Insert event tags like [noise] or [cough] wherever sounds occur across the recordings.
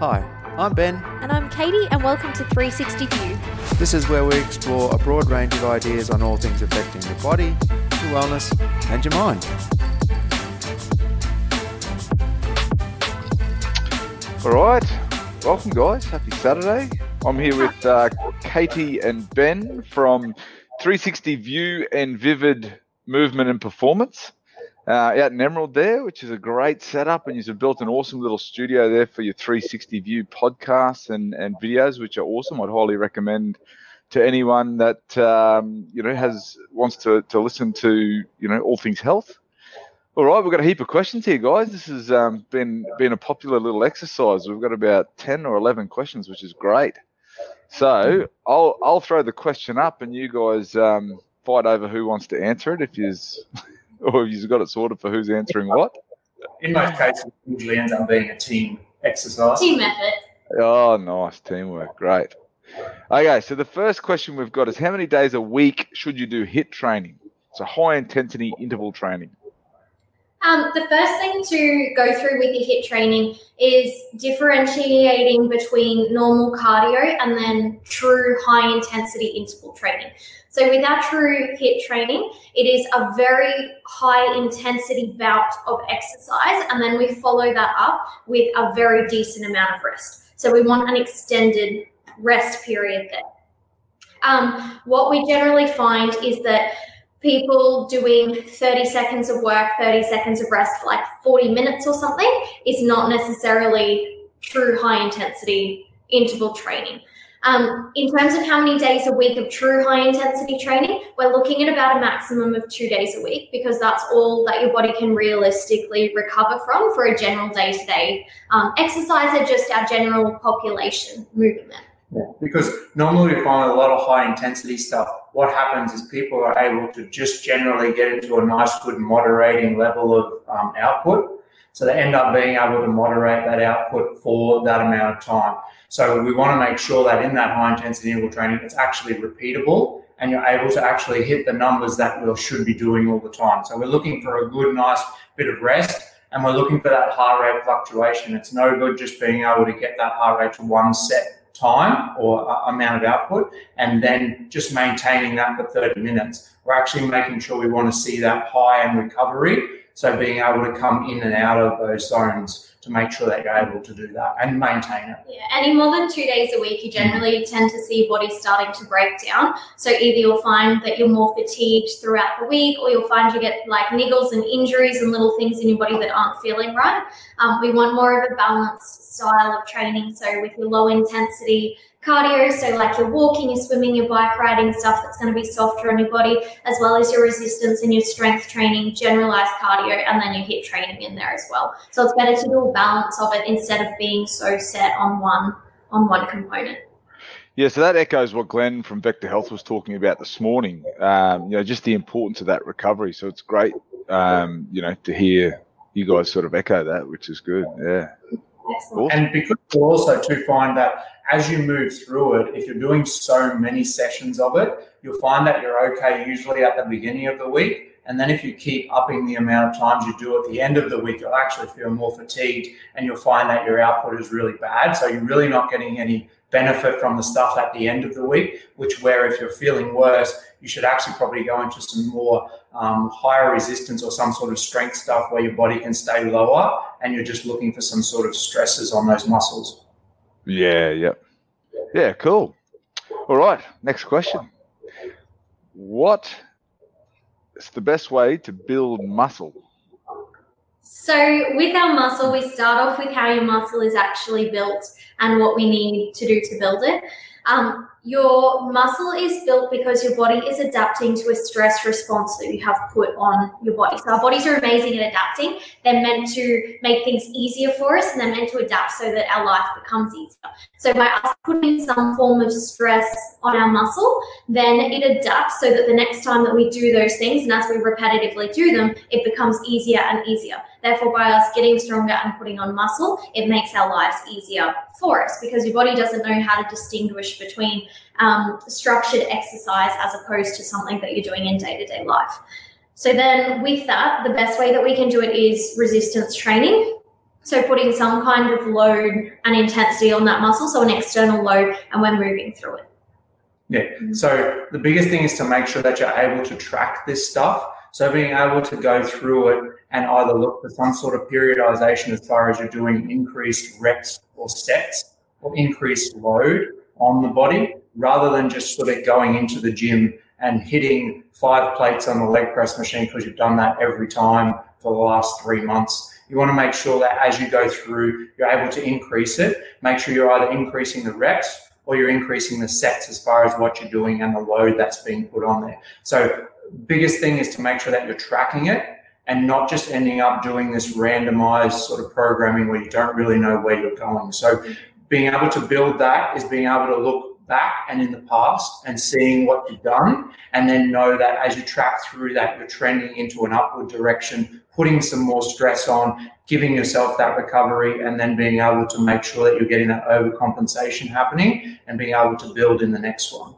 Hi, I'm Ben. And I'm Katie, and welcome to 360 View. This is where we explore a broad range of ideas on all things affecting your body, your wellness, and your mind. All right, welcome, guys. Happy Saturday. I'm here with uh, Katie and Ben from 360 View and Vivid Movement and Performance uh, out in Emerald there, which is a great setup. And you've built an awesome little studio there for your 360 View podcasts and, and videos, which are awesome. I'd highly recommend to anyone that um, you know has wants to, to listen to you know all things health. All right, we've got a heap of questions here, guys. This has um, been been a popular little exercise. We've got about ten or eleven questions, which is great. So I'll I'll throw the question up, and you guys um, fight over who wants to answer it. If you's [laughs] or if you've got it sorted for who's answering what. In most cases, it usually ends up being a team exercise. Team effort. Oh, nice teamwork. Great. Okay, so the first question we've got is how many days a week should you do HIIT training? So high intensity interval training. Um, the first thing to go through with your HIIT training is differentiating between normal cardio and then true high intensity interval training. So, with our true HIIT training, it is a very high intensity bout of exercise, and then we follow that up with a very decent amount of rest. So, we want an extended rest period there. Um, what we generally find is that people doing 30 seconds of work, 30 seconds of rest for like 40 minutes or something is not necessarily true high intensity interval training. Um, in terms of how many days a week of true high intensity training, we're looking at about a maximum of two days a week because that's all that your body can realistically recover from for a general day to day exercise or just our general population movement. Because normally we find a lot of high intensity stuff. What happens is people are able to just generally get into a nice, good, moderating level of um, output. So they end up being able to moderate that output for that amount of time. So we want to make sure that in that high intensity interval training, it's actually repeatable and you're able to actually hit the numbers that we should be doing all the time. So we're looking for a good, nice bit of rest and we're looking for that heart rate fluctuation. It's no good just being able to get that heart rate to one set time or amount of output and then just maintaining that for 30 minutes. We're actually making sure we want to see that high and recovery. So being able to come in and out of those zones to make sure that you're able to do that and maintain it. Yeah, any more than two days a week, you generally tend to see body starting to break down. So either you'll find that you're more fatigued throughout the week, or you'll find you get like niggles and injuries and little things in your body that aren't feeling right. Um, we want more of a balanced style of training. So with your low intensity cardio, so like your walking, your swimming, your bike riding, stuff that's going to be softer on your body, as well as your resistance and your strength training, generalized cardio, and then your HIIT training in there as well. So it's better to do a balance of it instead of being so set on one on one component. Yeah, so that echoes what Glenn from Vector Health was talking about this morning. Um, you know, just the importance of that recovery. So it's great, um, you know, to hear you guys sort of echo that, which is good. Yeah. Excellent. And because you also to find that as you move through it, if you're doing so many sessions of it, you'll find that you're okay usually at the beginning of the week. And then if you keep upping the amount of times you do at the end of the week, you'll actually feel more fatigued and you'll find that your output is really bad. So you're really not getting any benefit from the stuff at the end of the week, which where if you're feeling worse, you should actually probably go into some more um, higher resistance or some sort of strength stuff where your body can stay lower and you're just looking for some sort of stresses on those muscles. Yeah, yep. Yeah, cool. All right, next question. What is the best way to build muscle? So, with our muscle, we start off with how your muscle is actually built and what we need to do to build it. Um, your muscle is built because your body is adapting to a stress response that you have put on your body. So our bodies are amazing at adapting. They're meant to make things easier for us and they're meant to adapt so that our life becomes easier. So by us putting some form of stress on our muscle, then it adapts so that the next time that we do those things and as we repetitively do them, it becomes easier and easier. Therefore, by us getting stronger and putting on muscle, it makes our lives easier for us because your body doesn't know how to distinguish between um, structured exercise as opposed to something that you're doing in day to day life. So, then with that, the best way that we can do it is resistance training. So putting some kind of load and intensity on that muscle, so an external load, and we're moving through it. Yeah. So the biggest thing is to make sure that you're able to track this stuff. So being able to go through it and either look for some sort of periodization as far as you're doing increased reps or sets or increased load on the body, rather than just sort of going into the gym and hitting five plates on the leg press machine because you've done that every time for the last three months. You want to make sure that as you go through, you're able to increase it. Make sure you're either increasing the reps or you're increasing the sets as far as what you're doing and the load that's being put on there. So, biggest thing is to make sure that you're tracking it and not just ending up doing this randomized sort of programming where you don't really know where you're going. So, being able to build that is being able to look back and in the past and seeing what you've done, and then know that as you track through that, you're trending into an upward direction, putting some more stress on, giving yourself that recovery, and then being able to make sure that you're getting that overcompensation happening and being able to build in the next one.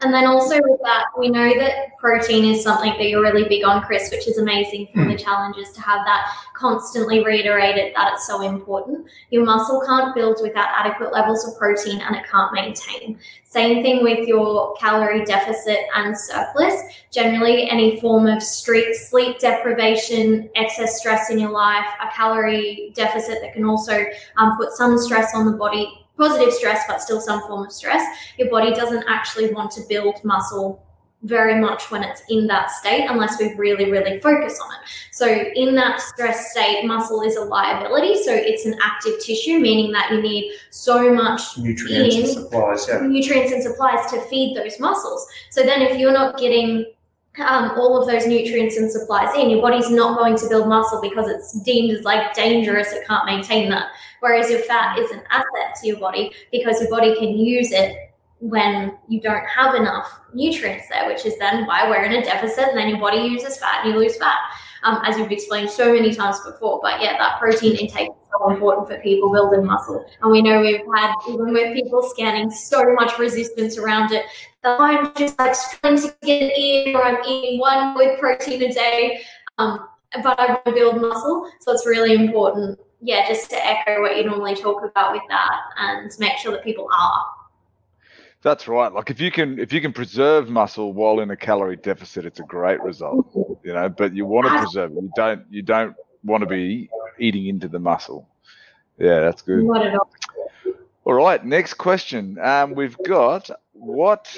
And then also with that, we know that protein is something that you're really big on, Chris, which is amazing for mm. the challenges to have that constantly reiterated that it's so important. Your muscle can't build without adequate levels of protein and it can't maintain. Same thing with your calorie deficit and surplus. Generally, any form of street, sleep deprivation, excess stress in your life, a calorie deficit that can also um, put some stress on the body positive stress, but still some form of stress, your body doesn't actually want to build muscle very much when it's in that state unless we really, really focus on it. So, in that stress state, muscle is a liability. So, it's an active tissue, meaning that you need so much nutrients in, and supplies, yeah. nutrients and supplies to feed those muscles. So, then if you're not getting um, all of those nutrients and supplies in, your body's not going to build muscle because it's deemed as like dangerous. It can't maintain that. Whereas your fat is an asset to your body because your body can use it when you don't have enough nutrients there, which is then why we're in a deficit, and then your body uses fat and you lose fat, um, as you've explained so many times before. But yeah, that protein intake is so important for people building muscle, and we know we've had even with people scanning so much resistance around it. That I'm just like struggling to get in, or I'm eating one with protein a day. Um, but I want to build muscle, so it's really important yeah, just to echo what you normally talk about with that and make sure that people are. That's right. Like if you can if you can preserve muscle while in a calorie deficit, it's a great result. You know, but you want to preserve it. You don't you don't want to be eating into the muscle. Yeah, that's good. Not at all. All right, next question. Um, we've got what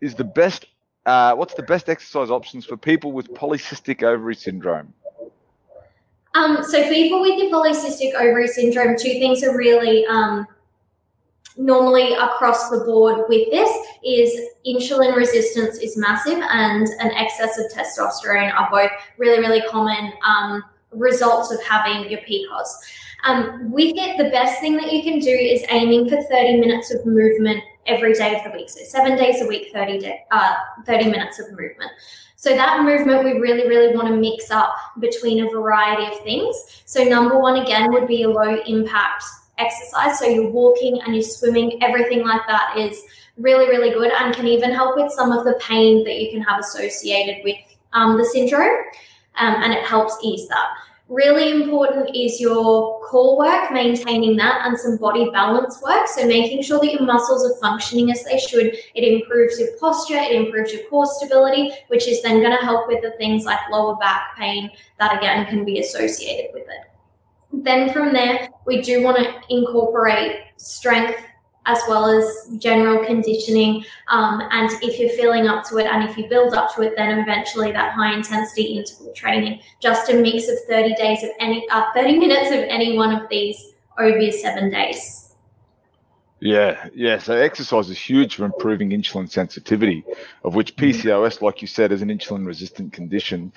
is the best uh, what's the best exercise options for people with polycystic ovary syndrome? Um, so people with the polycystic ovary syndrome, two things are really um, normally across the board with this is insulin resistance is massive and an excess of testosterone are both really, really common um, results of having your PCOS. Um, with it, the best thing that you can do is aiming for 30 minutes of movement every day of the week. So seven days a week, 30, day, uh, 30 minutes of movement. So that movement we really, really want to mix up between a variety of things. So number one again would be a low impact exercise. So you're walking and you're swimming, everything like that is really, really good and can even help with some of the pain that you can have associated with um, the syndrome. Um, and it helps ease that. Really important is your core work, maintaining that, and some body balance work. So, making sure that your muscles are functioning as they should. It improves your posture, it improves your core stability, which is then going to help with the things like lower back pain that again can be associated with it. Then from there, we do want to incorporate strength as well as general conditioning. Um, and if you're feeling up to it and if you build up to it, then eventually that high intensity interval training, just a mix of 30 days of any, uh, 30 minutes of any one of these over seven days. Yeah, yeah. So exercise is huge for improving insulin sensitivity, of which mm-hmm. PCOS, like you said, is an insulin resistant condition.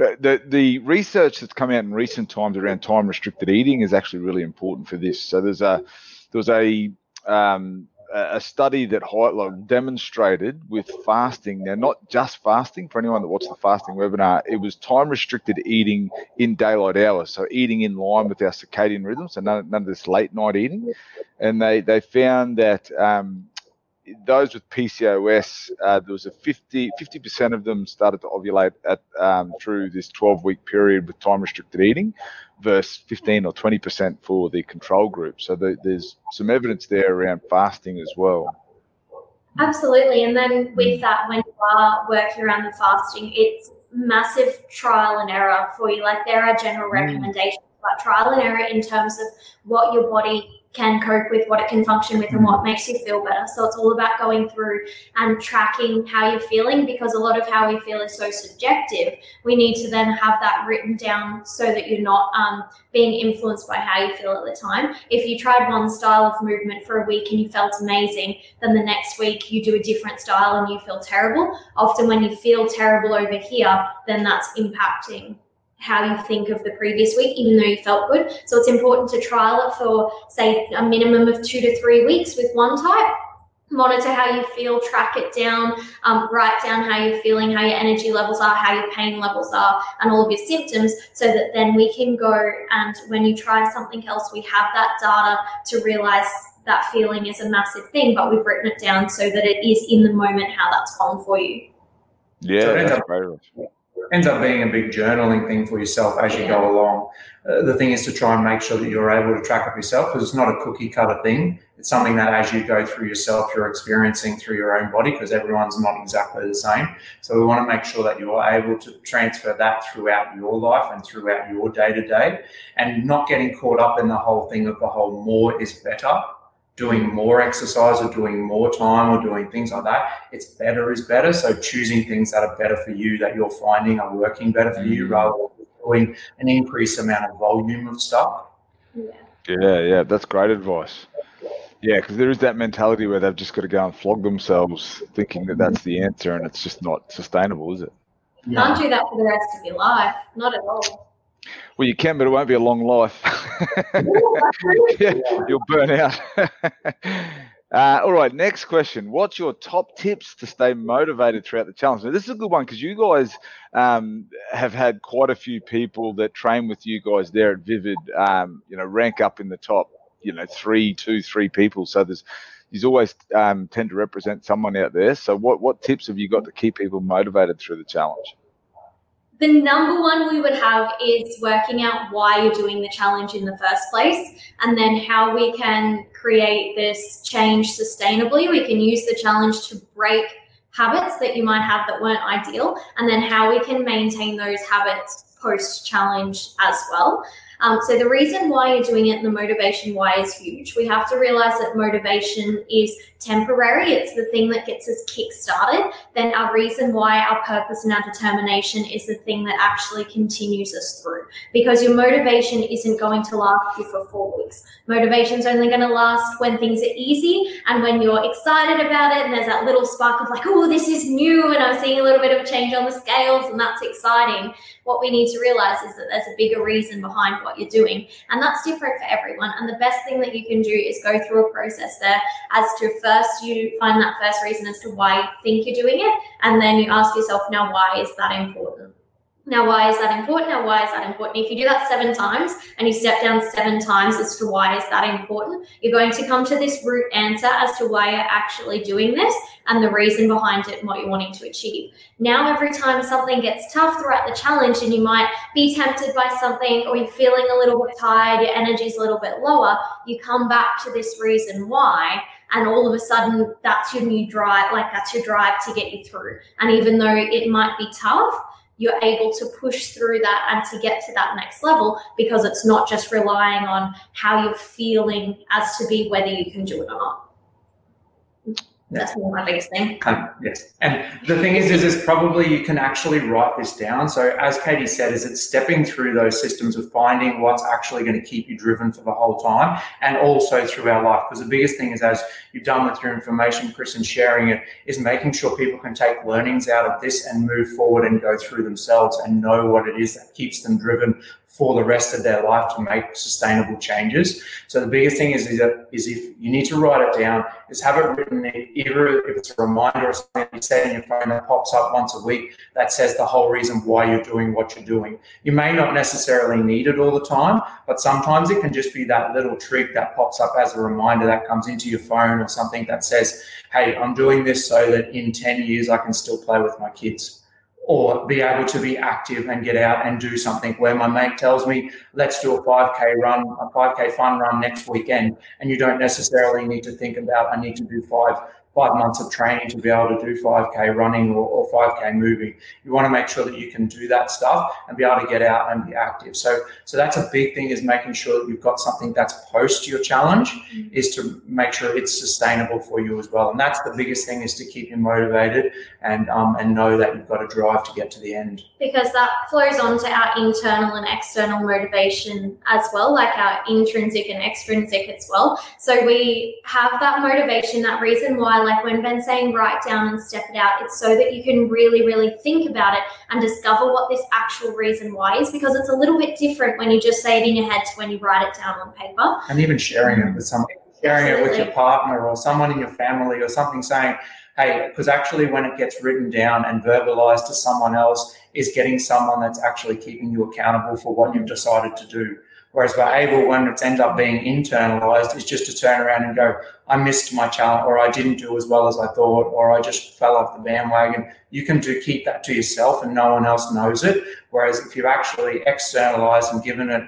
Uh, the the research that's come out in recent times around time restricted eating is actually really important for this. So there's a there was a um, a study that like, demonstrated with fasting. Now, not just fasting for anyone that watched the fasting webinar, it was time restricted eating in daylight hours. So, eating in line with our circadian rhythm. So, none, none of this late night eating. And they, they found that um, those with PCOS, uh, there was a 50 percent of them started to ovulate at um, through this 12 week period with time restricted eating, versus 15 or 20% for the control group. So the, there's some evidence there around fasting as well. Absolutely. And then with that, when you are working around the fasting, it's massive trial and error for you. Like there are general recommendations, but trial and error in terms of what your body can cope with, what it can function with, and what makes you feel better. So it's all about going through and tracking how you're feeling because a lot of how we feel is so subjective. We need to then have that written down so that you're not um, being influenced by how you feel at the time. If you tried one style of movement for a week and you felt amazing, then the next week you do a different style and you feel terrible. Often, when you feel terrible over here, then that's impacting how you think of the previous week, even though you felt good. So it's important to trial it for, say, a minimum of two to three weeks with one type. Monitor how you feel, track it down, um, write down how you're feeling, how your energy levels are, how your pain levels are, and all of your symptoms, so that then we can go and when you try something else, we have that data to realize that feeling is a massive thing, but we've written it down so that it is in the moment how that's gone for you. Yeah, So that's up- great. Ends up being a big journaling thing for yourself as you go along. Uh, the thing is to try and make sure that you're able to track up yourself because it's not a cookie cutter thing. It's something that as you go through yourself, you're experiencing through your own body because everyone's not exactly the same. So we want to make sure that you're able to transfer that throughout your life and throughout your day to day and not getting caught up in the whole thing of the whole more is better. Doing more exercise or doing more time or doing things like that it's better is better. So choosing things that are better for you that you're finding are working better for you Mm. rather than doing an increased amount of volume of stuff. Yeah. Yeah, yeah, that's great advice. Yeah, because there is that mentality where they've just got to go and flog themselves, thinking that that's the answer, and it's just not sustainable, is it? Can't do that for the rest of your life. Not at all. Well, you can, but it won't be a long life. [laughs] [laughs] yeah, you'll burn out. [laughs] uh, all right, next question. What's your top tips to stay motivated throughout the challenge? Now, this is a good one because you guys um, have had quite a few people that train with you guys there at Vivid, um, you know, rank up in the top, you know, three, two, three people. So there's, you always um, tend to represent someone out there. So what, what tips have you got to keep people motivated through the challenge? The number one we would have is working out why you're doing the challenge in the first place and then how we can create this change sustainably. We can use the challenge to break habits that you might have that weren't ideal and then how we can maintain those habits post challenge as well. Um, so the reason why you're doing it and the motivation why is huge. We have to realize that motivation is temporary. It's the thing that gets us kick started. Then our reason why our purpose and our determination is the thing that actually continues us through. Because your motivation isn't going to last you for four weeks. Motivation's only going to last when things are easy and when you're excited about it and there's that little spark of like, oh, this is new and I'm seeing a little bit of a change on the scales and that's exciting. What we need to realize is that there's a bigger reason behind what you're doing. And that's different for everyone. And the best thing that you can do is go through a process there as to first you find that first reason as to why you think you're doing it. And then you ask yourself, now, why is that important? Now, why is that important? Now, why is that important? If you do that seven times and you step down seven times as to why is that important, you're going to come to this root answer as to why you're actually doing this and the reason behind it and what you're wanting to achieve. Now, every time something gets tough throughout the challenge and you might be tempted by something or you're feeling a little bit tired, your energy's a little bit lower, you come back to this reason why and all of a sudden that's your new drive like that's your drive to get you through and even though it might be tough you're able to push through that and to get to that next level because it's not just relying on how you're feeling as to be whether you can do it or not that's my biggest thing Um, yes. And the thing is, is, is probably you can actually write this down. So as Katie said, is it's stepping through those systems of finding what's actually going to keep you driven for the whole time and also through our life. Because the biggest thing is as you've done with your information, Chris, and sharing it, is making sure people can take learnings out of this and move forward and go through themselves and know what it is that keeps them driven for the rest of their life to make sustainable changes. So the biggest thing is, is, that, is if you need to write it down, is have it written either if it's a reminder or something you set in your phone that pops up once a week that says the whole reason why you're doing what you're doing. You may not necessarily need it all the time, but sometimes it can just be that little trick that pops up as a reminder that comes into your phone or something that says, hey, I'm doing this so that in 10 years I can still play with my kids or be able to be active and get out and do something. Where my mate tells me let's do a 5k run a 5k fun run next weekend and you don't necessarily need to think about i need to do five five months of training to be able to do 5k running or, or, 5k moving. You want to make sure that you can do that stuff and be able to get out and be active. So so that's a big thing is making sure that you've got something that's post your challenge mm-hmm. is to make sure it's sustainable for you as well. And that's the biggest thing is to keep you motivated and um, and know that you've got a drive to get to the end. Because that flows on to our internal and external motivation as well like our intrinsic and extrinsic as well. So we have that motivation that reason why like when Ben's saying write down and step it out, it's so that you can really, really think about it and discover what this actual reason why is because it's a little bit different when you just say it in your head to when you write it down on paper. And even sharing it with somebody, sharing Absolutely. it with your partner or someone in your family or something saying, hey, because actually when it gets written down and verbalized to someone else is getting someone that's actually keeping you accountable for what you've decided to do. Whereas we're able, when it's end up being internalized, is just to turn around and go, I missed my challenge, or I didn't do as well as I thought, or I just fell off the bandwagon. You can do keep that to yourself, and no one else knows it. Whereas if you actually externalized and given it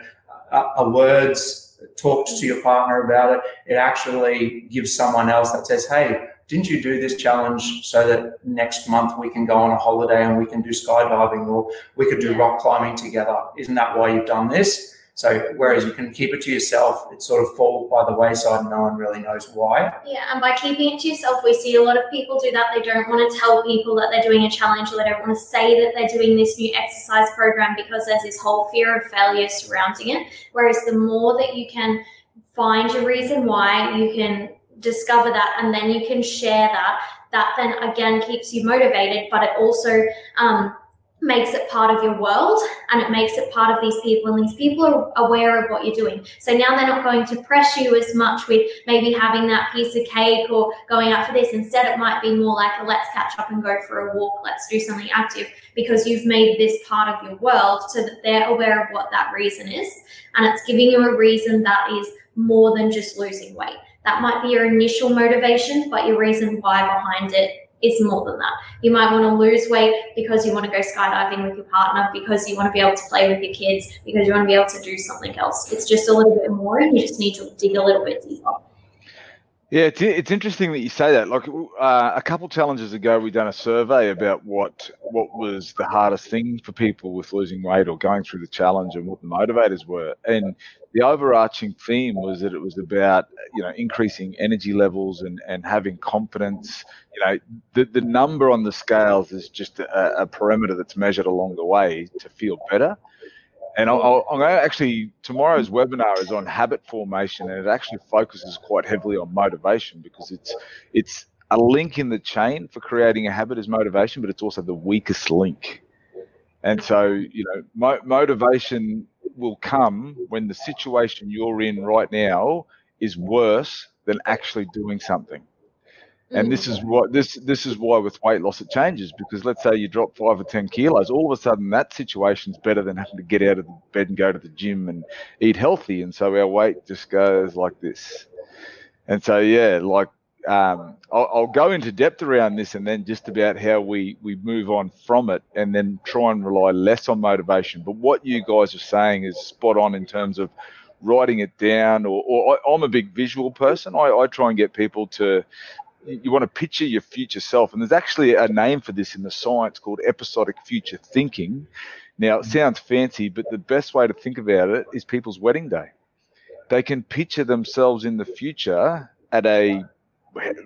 a, a words, talked to your partner about it, it actually gives someone else that says, "Hey, didn't you do this challenge so that next month we can go on a holiday and we can do skydiving or we could do rock climbing together? Isn't that why you've done this? So whereas you can keep it to yourself, it sort of falls by the wayside and no one really knows why. Yeah, and by keeping it to yourself, we see a lot of people do that. They don't want to tell people that they're doing a challenge or they don't want to say that they're doing this new exercise program because there's this whole fear of failure surrounding it. Whereas the more that you can find your reason why, you can discover that and then you can share that, that then again keeps you motivated, but it also um, makes it part of your world and it makes it part of these people and these people are aware of what you're doing. So now they're not going to press you as much with maybe having that piece of cake or going out for this. Instead it might be more like a let's catch up and go for a walk. Let's do something active because you've made this part of your world so that they're aware of what that reason is. And it's giving you a reason that is more than just losing weight. That might be your initial motivation but your reason why behind it is more than that. You might want to lose weight because you want to go skydiving with your partner, because you want to be able to play with your kids, because you want to be able to do something else. It's just a little bit more, and you just need to dig a little bit deeper. Yeah, it's, it's interesting that you say that. Like uh, a couple challenges ago, we done a survey about what what was the hardest thing for people with losing weight or going through the challenge, and what the motivators were. And the overarching theme was that it was about you know increasing energy levels and and having confidence. You know, the the number on the scales is just a, a parameter that's measured along the way to feel better. And I'll, I'll, actually tomorrow's webinar is on habit formation, and it actually focuses quite heavily on motivation because it's it's a link in the chain for creating a habit is motivation, but it's also the weakest link. And so, you know, mo- motivation will come when the situation you're in right now is worse than actually doing something. And this is mm. what this this is why with weight loss it changes because let's say you drop five or ten kilos, all of a sudden that situation's better than having to get out of the bed and go to the gym and eat healthy, and so our weight just goes like this. And so yeah, like um, I'll, I'll, go into depth around this and then just about how we we move on from it and then try and rely less on motivation. But what you guys are saying is spot on in terms of writing it down or, or I, am a big visual person. I, I, try and get people to you want to picture your future self. And there's actually a name for this in the science called episodic future thinking. Now, it sounds fancy, but the best way to think about it is people's wedding day. They can picture themselves in the future at a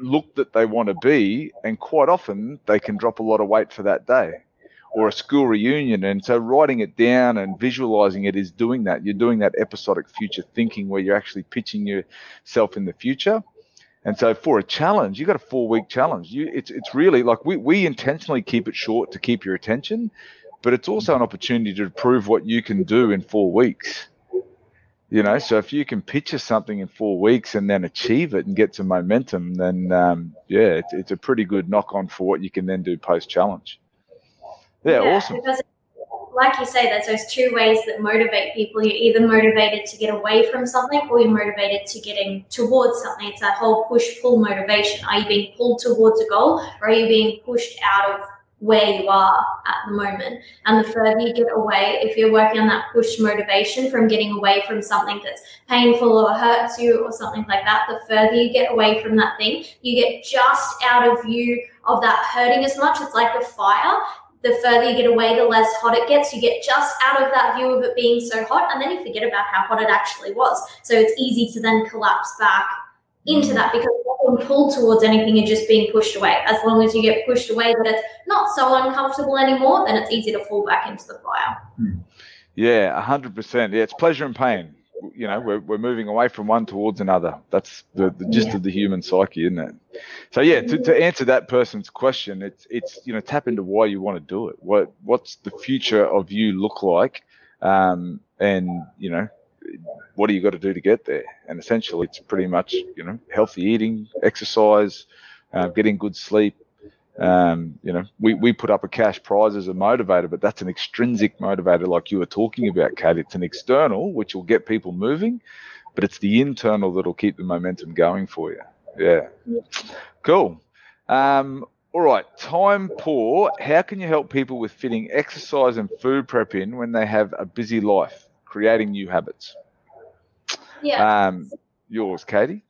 look that they want to be, and quite often they can drop a lot of weight for that day or a school reunion. And so writing it down and visualizing it is doing that. You're doing that episodic future thinking where you're actually pitching yourself in the future. And so for a challenge, you've got a four week challenge. You, it's it's really like we, we intentionally keep it short to keep your attention, but it's also an opportunity to prove what you can do in four weeks. You know, so if you can picture something in four weeks and then achieve it and get some momentum, then um, yeah, it's, it's a pretty good knock on for what you can then do post challenge. Yeah, yeah, awesome like you say, there's those two ways that motivate people. You're either motivated to get away from something or you're motivated to getting towards something. It's that whole push pull motivation. Are you being pulled towards a goal or are you being pushed out of where you are at the moment. And the further you get away, if you're working on that push motivation from getting away from something that's painful or hurts you or something like that, the further you get away from that thing, you get just out of view of that hurting as much. It's like a fire. The further you get away, the less hot it gets. You get just out of that view of it being so hot, and then you forget about how hot it actually was. So it's easy to then collapse back into that because being pulled towards anything you're just being pushed away. As long as you get pushed away that it's not so uncomfortable anymore, then it's easy to fall back into the fire. Yeah, hundred percent. Yeah, it's pleasure and pain. You know, we're, we're moving away from one towards another. That's the, the gist of the human psyche, isn't it? So yeah, to, to answer that person's question, it's it's you know tap into why you want to do it. What what's the future of you look like, um, and you know what do you got to do to get there? And essentially, it's pretty much you know healthy eating, exercise, uh, getting good sleep. Um, you know, we, we put up a cash prize as a motivator, but that's an extrinsic motivator, like you were talking about, Kate. It's an external, which will get people moving, but it's the internal that'll keep the momentum going for you. Yeah, cool. Um, all right, time poor. How can you help people with fitting exercise and food prep in when they have a busy life, creating new habits? Yeah. Um, yours, Katie.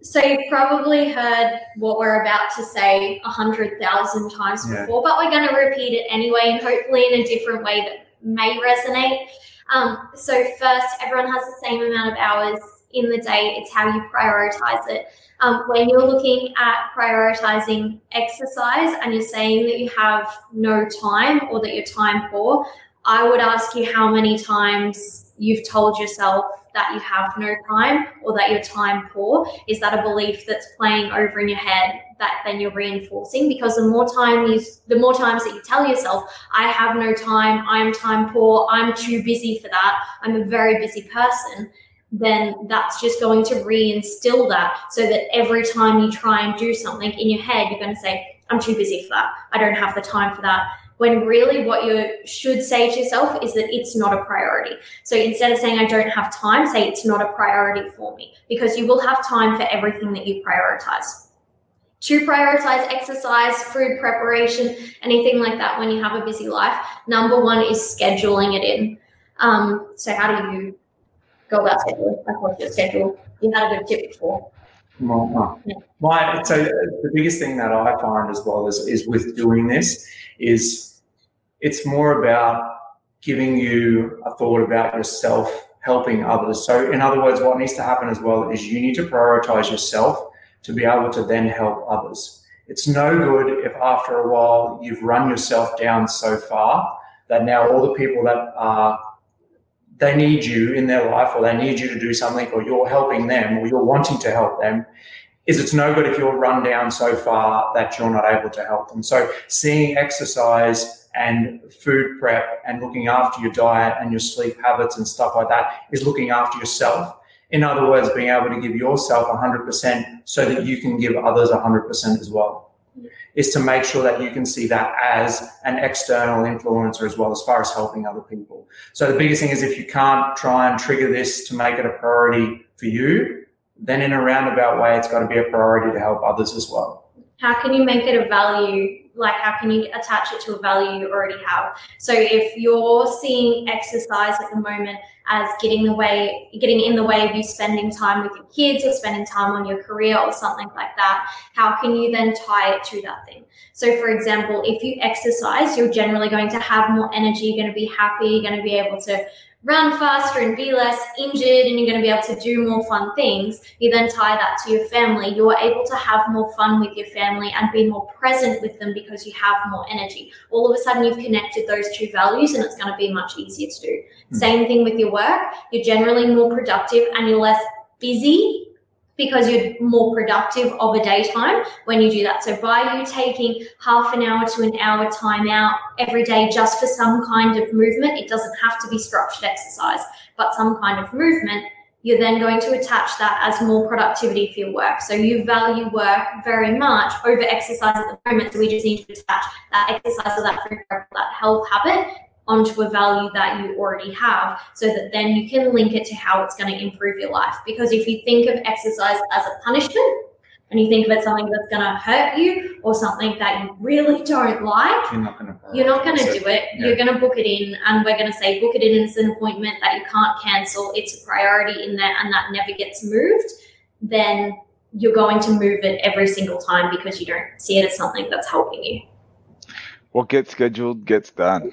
So you've probably heard what we're about to say a hundred thousand times Yeah. before, but we're going to repeat it anyway, and hopefully in a different way that may resonate. Um, so first, everyone has the same amount of hours in the day. It's how you prioritize it. Um, when you're looking at prioritizing exercise and you're saying that you have no time or that you're time poor, I would ask you how many times you've told yourself that you have no time or that you're time poor. Is that a belief that's playing over in your head that then you're reinforcing? Because the more time you, the more times that you tell yourself, "I have no time," "I'm time poor," "I'm too busy for that," "I'm a very busy person," then that's just going to reinstill that so that every time you try and do something in your head, you're going to say, I'm too busy for that. I don't have the time for that. When really what you should say to yourself is that it's not a priority. So instead of saying, I don't have time, say it's not a priority for me because you will have time for everything that you prioritize. To prioritize exercise, food preparation, anything like that when you have a busy life, number one is scheduling it in. Um, so, how do you go about scheduling? Like, what's your schedule? You had a good tip before. My, Yeah. my, so the biggest thing that I find as well is, is with doing this is it's more about giving you a thought about yourself helping others. So in other words, what needs to happen as well is you need to prioritize yourself to be able to then help others. It's no good if after a while you've run yourself down so far that now all the people that are they need you in their life or they need you to do something or you're helping them or you're wanting to help them is it's no good if you're run down so far that you're not able to help them so seeing exercise and food prep and looking after your diet and your sleep habits and stuff like that is looking after yourself in other words being able to give yourself 100% so that you can give others 100% as well is to make sure that you can see that as an external influencer as well as far as helping other people so the biggest thing is if you can't try and trigger this to make it a priority for you, then in a roundabout way, it's got to be a priority to help others as well. How can you make it a value? Like, how can you attach it to a value you already have? So, if you're seeing exercise at the moment as getting the way, getting in the way of you spending time with your kids or spending time on your career or something like that, how can you then tie it to that thing? So, for example, if you exercise, you're generally going to have more energy, you're going to be happy, you're going to be able to run faster and be less injured, and you're going to be able to do more fun things. You then tie that to your family. You're able to have more fun with your family and be more present with them because you have more energy. All of a sudden, you've connected those two values, and it's going to be much easier to do. Hmm. Same thing with your work. You're generally more productive and you're less busy because you're more productive of a daytime when you do that. So by you taking half an hour to an hour time out every day just for some kind of movement, it doesn't have to be structured exercise, but some kind of movement, you're then going to attach that as more productivity for your work. So you value work very much over exercise at the moment. So we just need to attach that exercise or that that health habit Um, onto a value that you already have so that then you can link it to how it's going to improve your life. Because if you think of exercise as a punishment, and you think of it something that's going to hurt you or something that you really don't like, You're not going to. you're not going to do it. Yeah. You're going to book it in, and we're going to say book it in. It's an appointment that you can't cancel. It's a priority in there, and that never gets moved. Then you're going to move it every single time because you don't see it as something that's helping you. What gets scheduled gets done.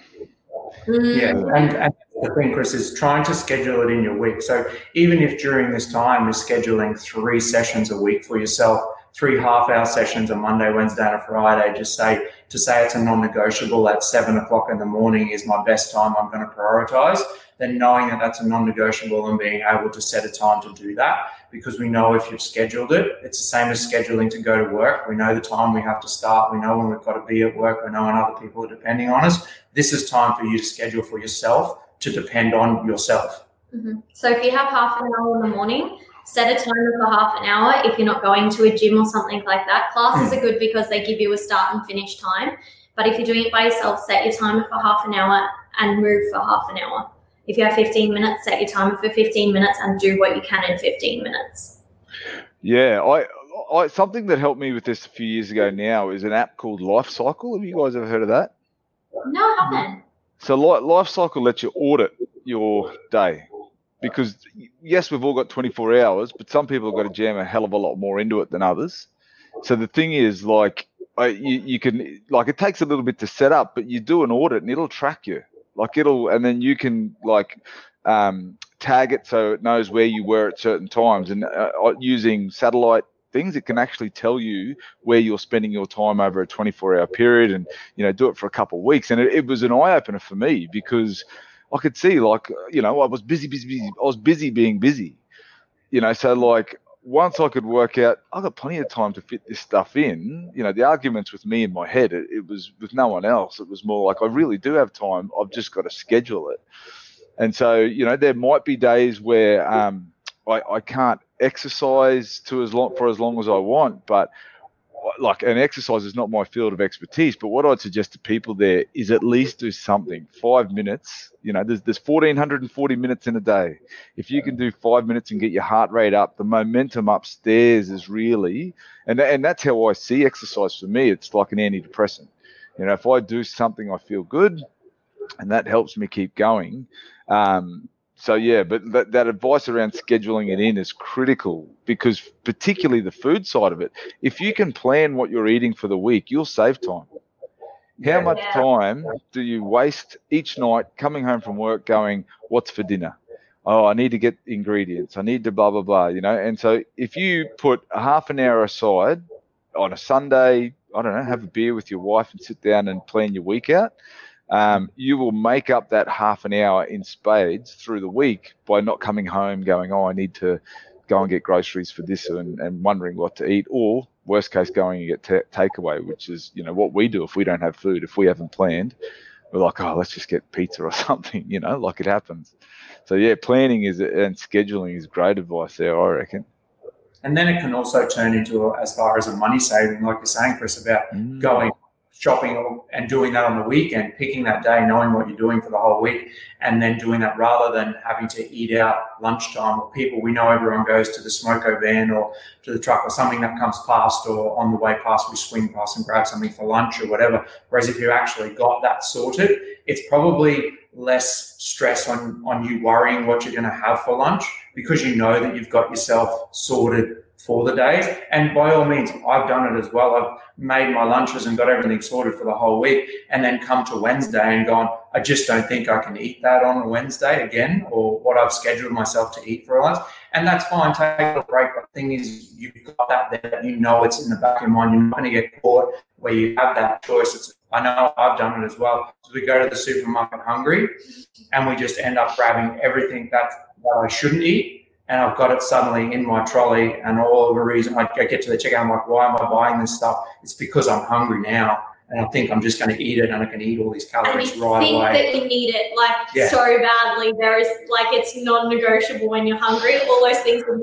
Mm, Yeah, and, and the thing, Chris, is trying to schedule it in your week. So even if during this time you're scheduling three sessions a week for yourself, three half-hour sessions on Monday, Wednesday, and a Friday, just say to say it's a non-negotiable at seven o'clock in the morning is my best time. I'm going to prioritize. Then knowing that that's a non-negotiable and being able to set a time to do that, because we know if you've scheduled it, it's the same as scheduling to go to work. We know the time we have to start. We know when we've got to be at work. We know when other people are depending on us. This is time for you to schedule for yourself to depend on yourself. mhm. So if you have half an hour in the morning, set a timer for half an hour. If you're not going to a gym or something like that, classes are good because they give you a start and finish time. But if you're doing it by yourself, set your timer for half an hour and move for half an hour. If you have 15 minutes, set your timer for 15 minutes and do what you can in 15 minutes. Yeah, I, I something that helped me with this a few years ago now is an app called Life Cycle. Have you guys ever heard of that? No, I haven't. So Li- Life Cycle lets you audit your day because yes, we've all got 24 hours, but some people have got to jam a hell of a lot more into it than others. So the thing is, like, I, you, you can like it takes a little bit to set up, but you do an audit and it'll track you. Like it'll, and then you can like um, tag it so it knows where you were at certain times. And uh, uh, using satellite things, it can actually tell you where you're spending your time over a 24 hour period and, you know, do it for a couple of weeks. And it, it was an eye opener for me because I could see like, you know, I was busy, busy, busy. I was busy being busy, you know, so like, once I could work out, I've got plenty of time to fit this stuff in. You know, the arguments with me in my head, it, it was with no one else. It was more like, I really do have time. I've just got to schedule it. And so, you know, there might be days where um, I, I can't exercise to as long for as long as I want, but like an exercise is not my field of expertise. But what I'd suggest to people there is at least do something. Five minutes. You know, there's there's 1440 minutes in a day. If you can do five minutes and get your heart rate up, the momentum upstairs is really, and and that's how I see exercise for me. It's like an antidepressant. You know, if I do something, I feel good, and that helps me keep going. Um, so yeah, but that, that advice around scheduling it in is critical because particularly the food side of it. If you can plan what you're eating for the week, you'll save time. How much time do you waste each night coming home from work going, what's for dinner? Oh, I need to get ingredients. I need to blah, blah, blah, you know? And so if you put half an hour aside on a Sunday, I don't know, have a beer with your wife and sit down and plan your week out, um, you will make up that half an hour in spades through the week by not coming home going, oh, I need to go and get groceries for this and, and wondering what to eat, or worst case, going and get ta takeaway, which is you know what we do if we don't have food, if we haven't planned, we're like, oh, let's just get pizza or [laughs] something, you know, like it happens. So yeah, planning is and scheduling is great advice there, I reckon. And then it can also turn into, as far as a money saving, like you're saying, Chris, about Mm. going shopping and doing that on the weekend, picking that day, knowing what you're doing for the whole week, and then doing that rather than having to eat out lunchtime or people. We know everyone goes to the smoko van or to the truck or something that comes past or on the way past, we swing past and grab something for lunch or whatever. Whereas if you actually got that sorted, it's probably less stress on, on you worrying what you're going to have for lunch because you know that you've got yourself sorted for the days. And by all means, I've done it as well. I've made my lunches and got everything sorted for the whole week, and then come to Wednesday and gone, I just don't think I can eat that on a Wednesday again, or what I've scheduled myself to eat for lunch. And that's fine, take a break. But the thing is, you've got that there, you know it's in the back of your mind. You're not going to get caught where you have that choice. It's, I know I've done it as well. So we go to the supermarket hungry, and we just end up grabbing everything that, that I shouldn't eat and I've got it suddenly in my trolley, and all of the reason I get to the checkout, I'm like, why am I buying this stuff? It's because I'm hungry now, and I think I'm just going to eat it, and I can eat all these And calories you right think away. that you need it like Yeah. so badly. There is like it's non-negotiable when you're hungry. All those things oh. are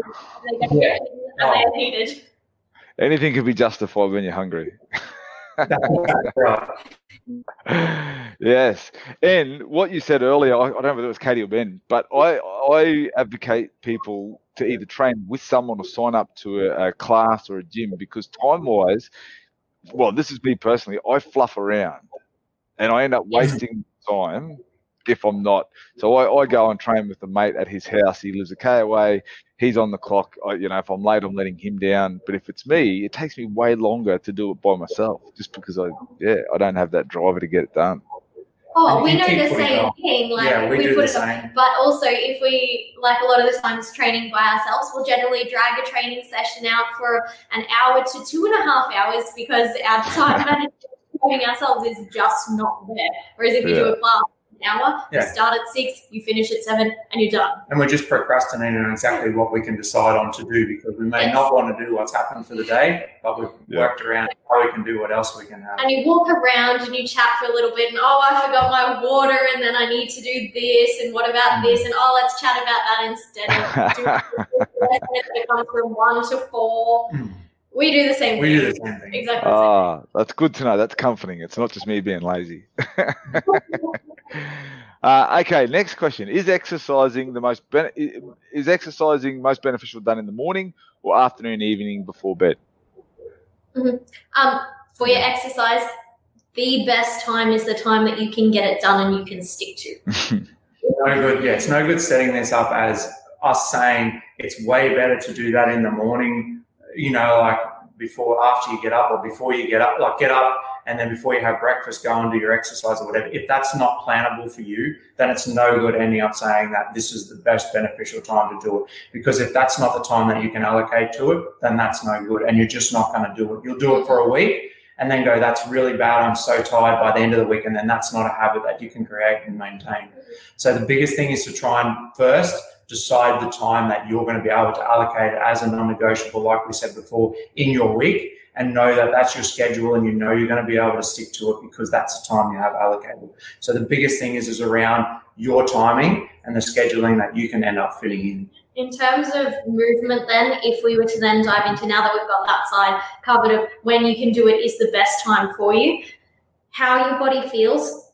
they get Yeah. and they're needed. Anything can be justified when you're hungry. That's right. [laughs] yes, and what you said earlier, I, I don't know whether it was Katie or Ben, but I I advocate people to either train with someone or sign up to a, a class or a gym because time wise, well, this is me personally, I fluff around and I end up wasting time if I'm not. So I, I go and train with a mate at his house. He lives a K away. He's on the clock. I, you know, if I'm late, I'm letting him down. But if it's me, it takes me way longer to do it by myself, just because I, yeah, I don't have that driver to get it done. Oh, And we you know the same thing. Like Yeah, we do put the it on. same. But also, if we like a lot of the times training by ourselves, we'll generally drag a training session out for an hour to two and a half hours because our time [laughs] management training ourselves is just not there. Whereas if you do a class an hour, you Yeah. start at six, you finish at seven, and you're done. And we're just procrastinating on exactly what we can decide on to do because we may Yes. not want to do what's happened for the day, but we've Yeah. worked around how we can do what else we can have. And you walk around and you chat for a little bit, and oh, I forgot my water, and then I need to do this, and what about this, and oh, let's chat about that instead of [laughs] doing [laughs] it comes from one to four. Hmm. We do the same We thing. do the same thing. Exactly. the same. Ah, that's good to know. That's comforting. It's not just me being lazy. [laughs] uh, okay, next question: Is exercising the most ben- is exercising most beneficial done in the morning or afternoon, evening before bed? Um, for your exercise, the best time is the time that you can get it done and you can stick to. [laughs] No good. Yeah, it's no good setting this up as us saying it's way better to do that in the morning. You know, like before, after you get up, or before you get up, like get up and then before you have breakfast, go and do your exercise or whatever. If that's not plannable for you, then it's no good ending up saying that this is the best beneficial time to do it. Because if that's not the time that you can allocate to it, then that's no good, and you're just not going to do it. You'll do it for a week. And then go, that's really bad. I'm so tired by the end of the week. And then that's not a habit that you can create and maintain. So the biggest thing is to try and first decide the time that you're going to be able to allocate as a non-negotiable, like we said before, in your week, and know that that's your schedule, and you know you're going to be able to stick to it because that's the time you have allocated. So the biggest thing is is around your timing and the scheduling that you can end up fitting in. In terms of movement, then, if we were to then dive into now that we've got that side covered of when you can do it is the best time for you, how your body feels.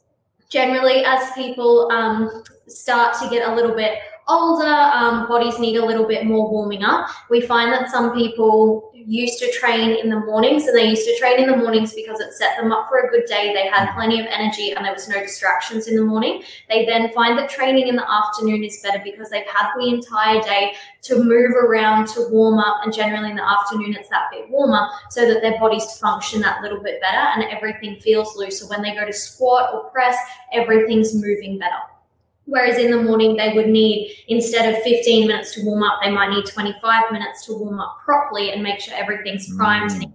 Generally, as people um, start to get a little bit older, um, bodies need a little bit more warming up. We find that some people used to train in the mornings, and they used to train in the mornings because it set them up for a good day. They had plenty of energy and there was no distractions in the morning. They then find that training in the afternoon is better because they've had the entire day to move around, to warm up, and generally in the afternoon it's that bit warmer so that their bodies function that little bit better and everything feels looser. When they go to squat or press, everything's moving better. Whereas in the morning, they would need, instead of 15 minutes to warm up, they might need 25 minutes to warm up properly and make sure everything's mm. primed and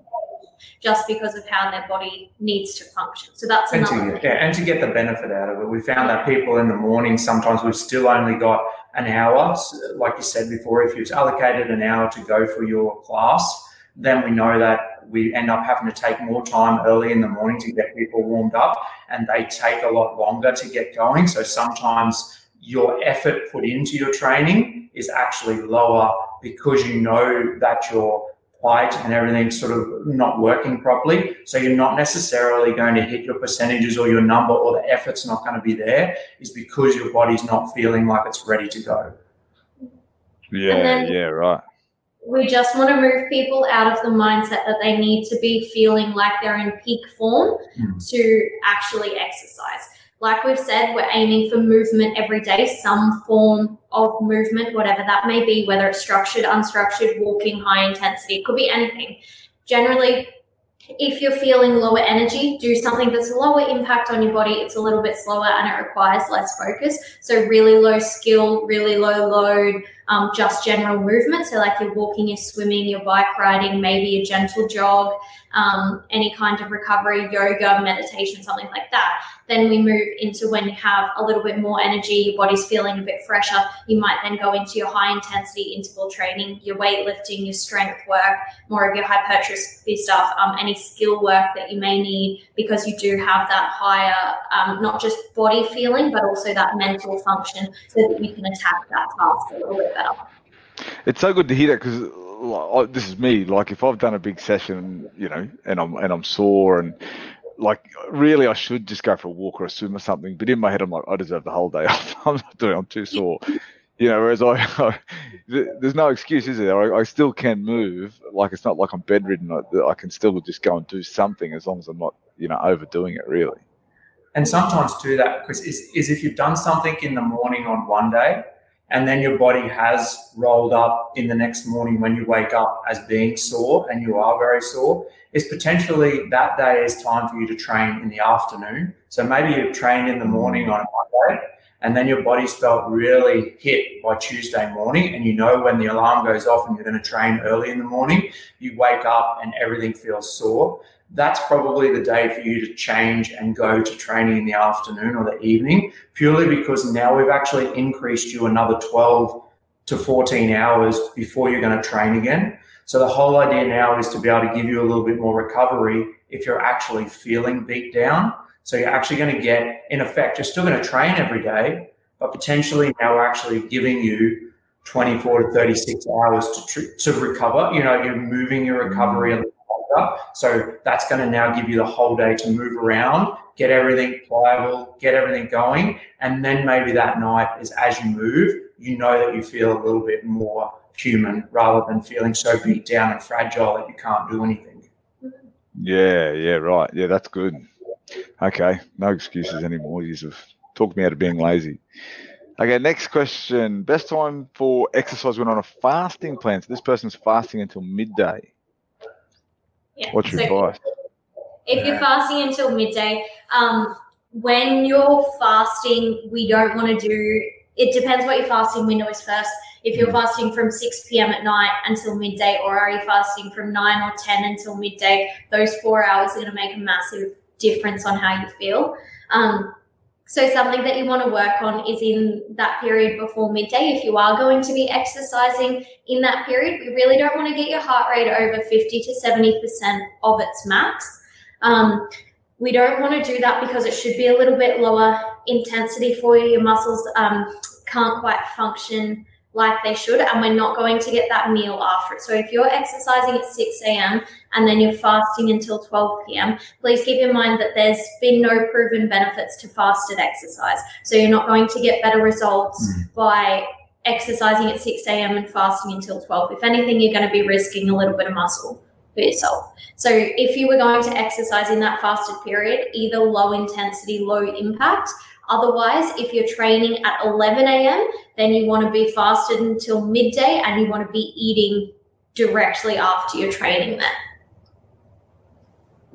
just because of how their body needs to function. So that's and another to, thing. yeah, and to get the benefit out of it. We found that people in the morning sometimes we've still only got an hour. Like you said before, if you've allocated an hour to go for your class, then we know that we end up having to take more time early in the morning to get people warmed up, and they take a lot longer to get going. So sometimes your effort put into your training is actually lower because you know that your plate and everything's sort of not working properly. So you're not necessarily going to hit your percentages or your number or the effort's not going to be there, is because your body's not feeling like it's ready to go. Yeah, then- yeah, right. We just want to move people out of the mindset that they need to be feeling like they're in peak form Mm. to actually exercise. Like we've said, we're aiming for movement every day, some form of movement, whatever that may be, whether it's structured, unstructured, walking, high intensity, it could be anything. Generally, if you're feeling lower energy, do something that's lower impact on your body. It's a little bit slower and it requires less focus. So, really low skill, really low load, um, just general movement. So, like you're walking, you're swimming, you're bike riding, maybe a gentle jog, um, any kind of recovery, yoga, meditation, something like that. Then we move into when you have a little bit more energy, your body's feeling a bit fresher. You might then go into your high intensity interval training, your weightlifting, your strength work, more of your hypertrophy stuff, um, any skill work that you may need because you do have that higher, um, not just body feeling, but also that mental function so that you can attack that task a little bit better. It's so good to hear that because this is me. Like if I've done a big session, you know, and I'm and I'm sore, and like really I should just go for a walk or a swim or something. But in my head, I'm like, I deserve the whole day [laughs] off. I'm not doing. I'm too sore. [laughs] You know, whereas I, I there's no excuse, is there? I, I, still can move. Like it's not like I'm bedridden. I, I can still just go and do something as long as I'm not, you know, overdoing it really. And sometimes too, that Chris is, is if you've done something in the morning on one day, and then your body has rolled up in the next morning when you wake up as being sore, and you are very sore, is potentially that day is time for you to train in the afternoon. So maybe you've trained in the morning on a Monday, and then your body's felt really hit by Tuesday morning, and you know when the alarm goes off and you're going to train early in the morning, you wake up and everything feels sore. That's probably the day for you to change and go to training in the afternoon or the evening, purely because now we've actually increased you another 12 to 14 hours before you're going to train again. So the whole idea now is to be able to give you a little bit more recovery if you're actually feeling beat down. So you're actually going to get, in effect, you're still going to train every day, but potentially now we're actually giving you 24 to 36 hours to, tr- to recover. You know, you're moving your recovery a little So that's going to now give you the whole day to move around, get everything pliable, get everything going. And then maybe that night is as you move, you know that you feel a little bit more human rather than feeling so beat down and fragile that you can't do anything. Yeah, yeah, right. Yeah, that's good. Okay, no excuses anymore. You've talked me out of being lazy. Okay, next question. Best time for exercise when on a fasting plan. So this person's fasting until midday. Yeah. What's your so advice? If you're fasting until midday, um, when you're fasting, we don't want to do. It depends what your fasting window is first. If you're fasting from 6 p.m. at night until midday, or are you fasting from 9 or 10 until midday, those four hours are going to make a massive difference on how you feel. Um, so something that you want to work on is in that period before midday. If you are going to be exercising in that period, we really don't want to get your heart rate over 50 to 70% of its max. Um, we don't want to do that because it should be a little bit lower intensity for you. Your muscles um, can't quite function like they should, and we're not going to get that meal after it. So if you're exercising at 6 a.m. and then you're fasting until 12 p.m., please keep in mind that there's been no proven benefits to fasted exercise. So you're not going to get better results mm. by exercising at 6 a.m. and fasting until 12. If anything, you're going to be risking a little bit of muscle for yourself. So if you were going to exercise in that fasted period, either low intensity, low impact, Otherwise, if you're training at 11 a.m., then you want to be fasted until midday and you want to be eating directly after your training then.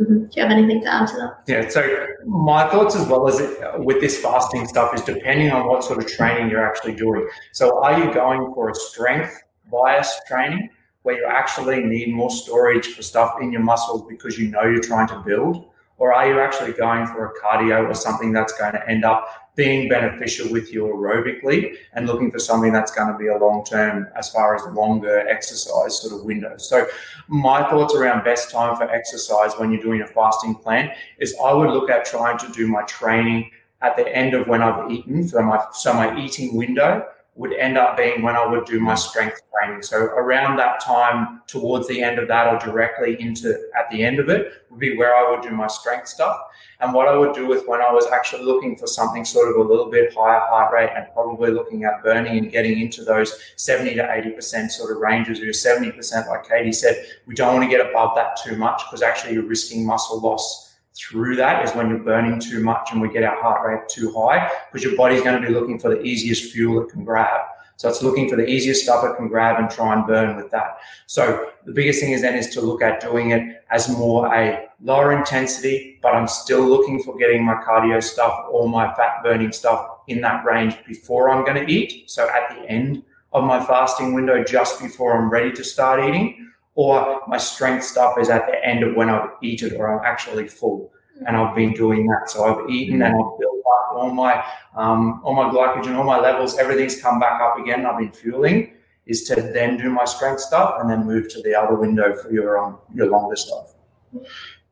Mm-hmm. Do you have anything to add to that? Yeah, so my thoughts as well as it, with this fasting stuff is depending on what sort of training you're actually doing. So, are you going for a strength bias training where you actually need more storage for stuff in your muscles because you know you're trying to build? Or are you actually going for a cardio or something that's going to end up being beneficial with you aerobically and looking for something that's going to be a long term as far as longer exercise sort of window. So my thoughts around best time for exercise when you're doing a fasting plan is I would look at trying to do my training at the end of when I've eaten. So my so my eating window would end up being when I would do my mm. strength training. So around that time, towards the end of that, or directly into at the end of it, would be where I would do my strength stuff. And what I would do with when I was actually looking for something sort of a little bit higher heart rate and probably looking at burning and getting into those 70 to 80% sort of ranges, or 70%, like Katie said, we don't want to get above that too much because actually you're risking muscle loss through that is when you're burning too much and we get our heart rate too high because your body's going to be looking for the easiest fuel it can grab. So it's looking for the easiest stuff it can grab and try and burn with that. So the biggest thing is then is to look at doing it as more a lower intensity, but I'm still looking for getting my cardio stuff or my fat burning stuff in that range before I'm going to eat. So at the end of my fasting window, just before I'm ready to start eating or my strength stuff is at the end of when I've eaten or I'm actually full. And I've been doing that. So I've eaten and I've built up all my um, all my glycogen, all my levels, everything's come back up again. I've been fueling. Is to then do my strength stuff and then move to the other window for your um, your longer stuff.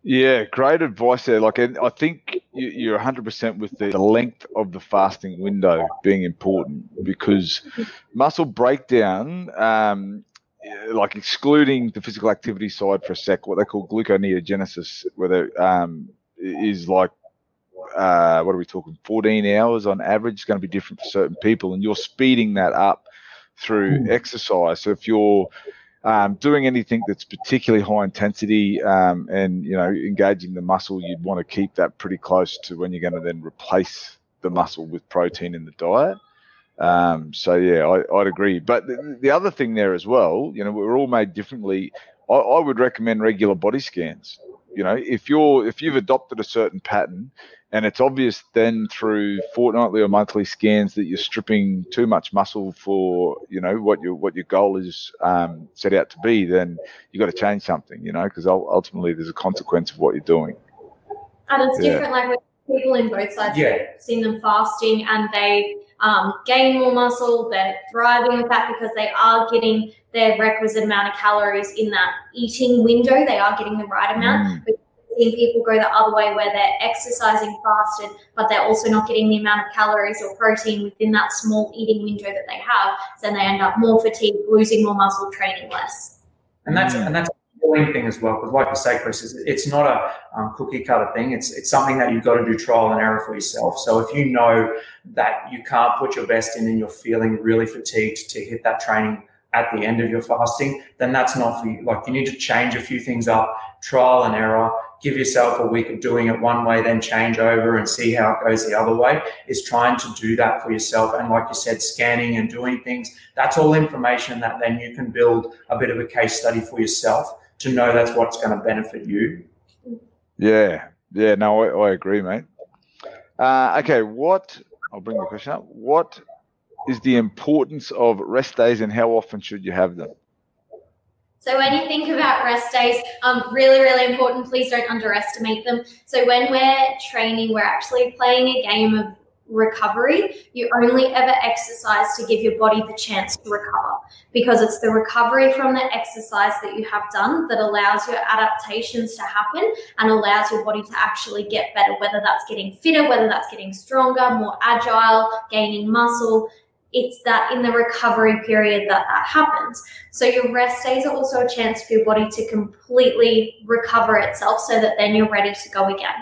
Yeah, great advice there. Like, I think you're 100% with the length of the fasting window being important because muscle breakdown um, like excluding the physical activity side for a sec, what they call gluconeogenesis, whether um, is like uh, what are we talking 14 hours on average is going to be different for certain people and you're speeding that up through mm. exercise so if you're um, doing anything that's particularly high intensity um, and you know engaging the muscle you'd want to keep that pretty close to when you're going to then replace the muscle with protein in the diet um, so yeah I, would agree. But the, the, other thing there as well you know we're all made differently. I, I would recommend regular body scans. You know if you're if you've adopted a certain pattern and it's obvious then through fortnightly or monthly scans that you're stripping too much muscle for you know what your what your goal is um, set out to be then you've got to change something you know because ultimately there's a consequence of what you're doing. And it's yeah. different like with people in both sides yeah. seen them fasting and they um, gain more muscle they're thriving with that because they are getting their requisite amount of calories in that eating window they are getting the right amount mm Seeing people go the other way where they're exercising fasted, but they're also not getting the amount of calories or protein within that small eating window that they have. So then they end up more fatigued, losing more muscle, training less. And that's and that's thing as well, because like you say, Chris, it's not a um, cookie cutter thing. It's it's something that you've got to do trial and error for yourself. So if you know that you can't put your best in and you're feeling really fatigued to hit that training at the end of your fasting, then that's not for you. Like you need to change a few things up, trial and error, give yourself a week of doing it one way, then change over and see how it goes the other way, is trying to do that for yourself. And like you said, scanning and doing things, that's all information that then you can build a bit of a case study for yourself to know that's what's going to benefit you. Yeah. Yeah. No, I, I agree, mate. Uh, okay. What, I'll bring the question up. What is the importance of rest days and how often should you have them? So when you think about rest days, um, really, really important. Please don't underestimate them. So when we're training, we're actually playing a game of recovery. You only ever exercise to give your body the chance to recover because it's the recovery from the exercise that you have done that allows your adaptations to happen and allows your body to actually get better, whether that's getting fitter, whether that's getting stronger, more agile, gaining muscle it's that in the recovery period that that happens. So your rest days are also a chance for your body to completely recover itself so that then you're ready to go again.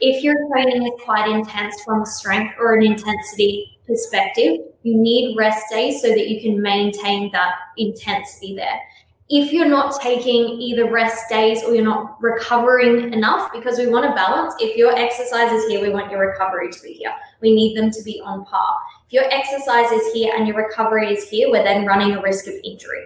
If your training is quite intense from a strength or an intensity perspective, you need rest days so that you can maintain that intensity there if you're not taking either rest days or you're not recovering enough, because we want to balance. If your exercise is here, we want your recovery to be here. We need them to be on par. If your exercise is here and your recovery is here, we're then running a risk of injury.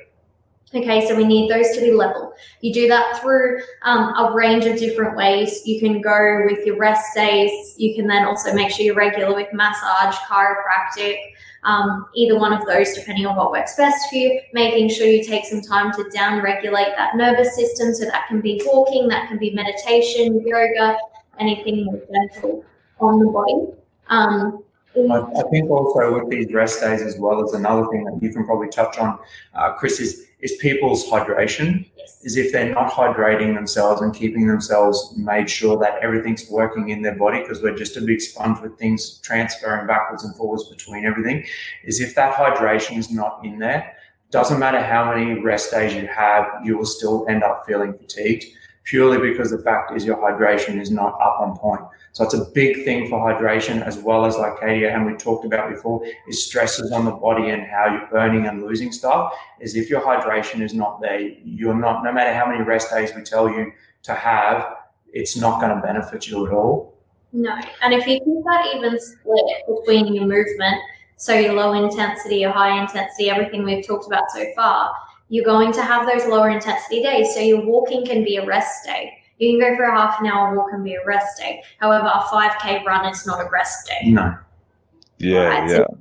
Okay, so we need those to be level. You do that through um, a range of different ways. You can go with your rest days. You can then also make sure you're regular with massage, chiropractic, um, either one of those, depending on what works best for you. Making sure you take some time to down regulate that nervous system. So that can be walking, that can be meditation, yoga, anything more gentle on the body. Um, I, think also with these rest days as well as another thing that you can probably touch on, uh, Chris, is is people's hydration. Yes. Is if they're not hydrating themselves and keeping themselves made sure that everything's working in their body because we're just a big sponge with things transferring backwards and forwards between everything. Is if that hydration is not in there, doesn't matter how many rest days you have, you will still end up feeling fatigued purely because the fact is your hydration is not up on point. So it's a big thing for hydration, as well as like Katie and we talked about before, is stresses on the body and how you're burning and losing stuff. Is if your hydration is not there, you're not. No matter how many rest days we tell you to have, it's not going to benefit you at all. No, and if you keep that even split between your movement, so your low intensity, your high intensity, everything we've talked about so far, you're going to have those lower intensity days. So your walking can be a rest day you can go for a half an hour walk and be a rest day. However, a 5K run is not a rest day. No. Yeah, right? yeah. So,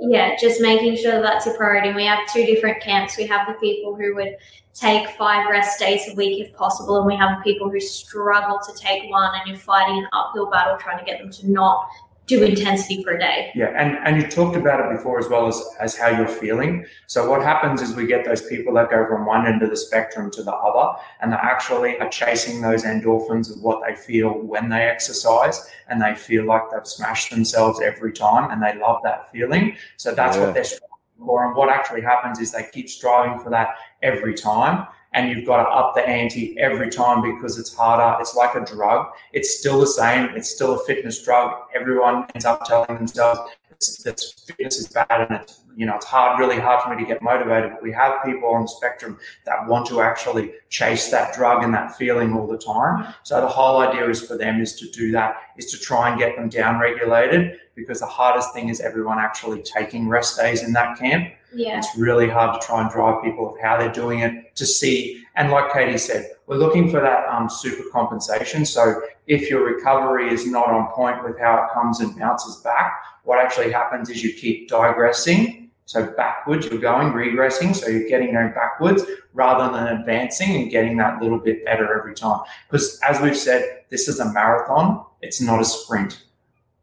yeah, just making sure that's your priority. And we have two different camps. We have the people who would take five rest days a week if possible, and we have people who struggle to take one and you're fighting an uphill battle trying to get them to not do intensity for a day. Yeah, and, and you talked about it before as well as, as how you're feeling. So what happens is we get those people that go from one end of the spectrum to the other, and they actually are chasing those endorphins of what they feel when they exercise, and they feel like they've smashed themselves every time, and they love that feeling. So that's yeah. what they're striving for. and what actually happens is they keep striving for that every time and you've got to up the ante every time because it's harder. It's like a drug. It's still the same. It's still a fitness drug. Everyone ends up telling themselves it's fitness is bad and it's you know it's hard, really hard for me to get motivated. But we have people on the spectrum that want to actually chase that drug and that feeling all the time. So the whole idea is for them is to do that, is to try and get them down regulated because the hardest thing is everyone actually taking rest days in that camp. Yeah. It's really hard to try and drive people of how they're doing it to see. And like Katie said, we're looking for that um, super compensation. So if your recovery is not on point with how it comes and bounces back, what actually happens is you keep digressing. So backwards, you're going, regressing. So you're getting going backwards rather than advancing and getting that little bit better every time. Because as we've said, this is a marathon, it's not a sprint.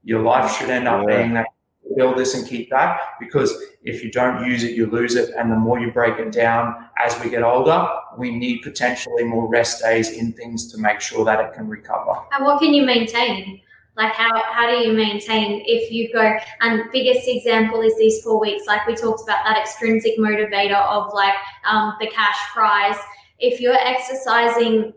Your life should end up being that build this and keep that because if you don't use it, you lose it. And the more you break it down as we get older, we need potentially more rest days in things to make sure that it can recover. And what can you maintain? Like how, how do you maintain if you go and biggest example is these four weeks, like we talked about that extrinsic motivator of like um, the cash prize. If you're exercising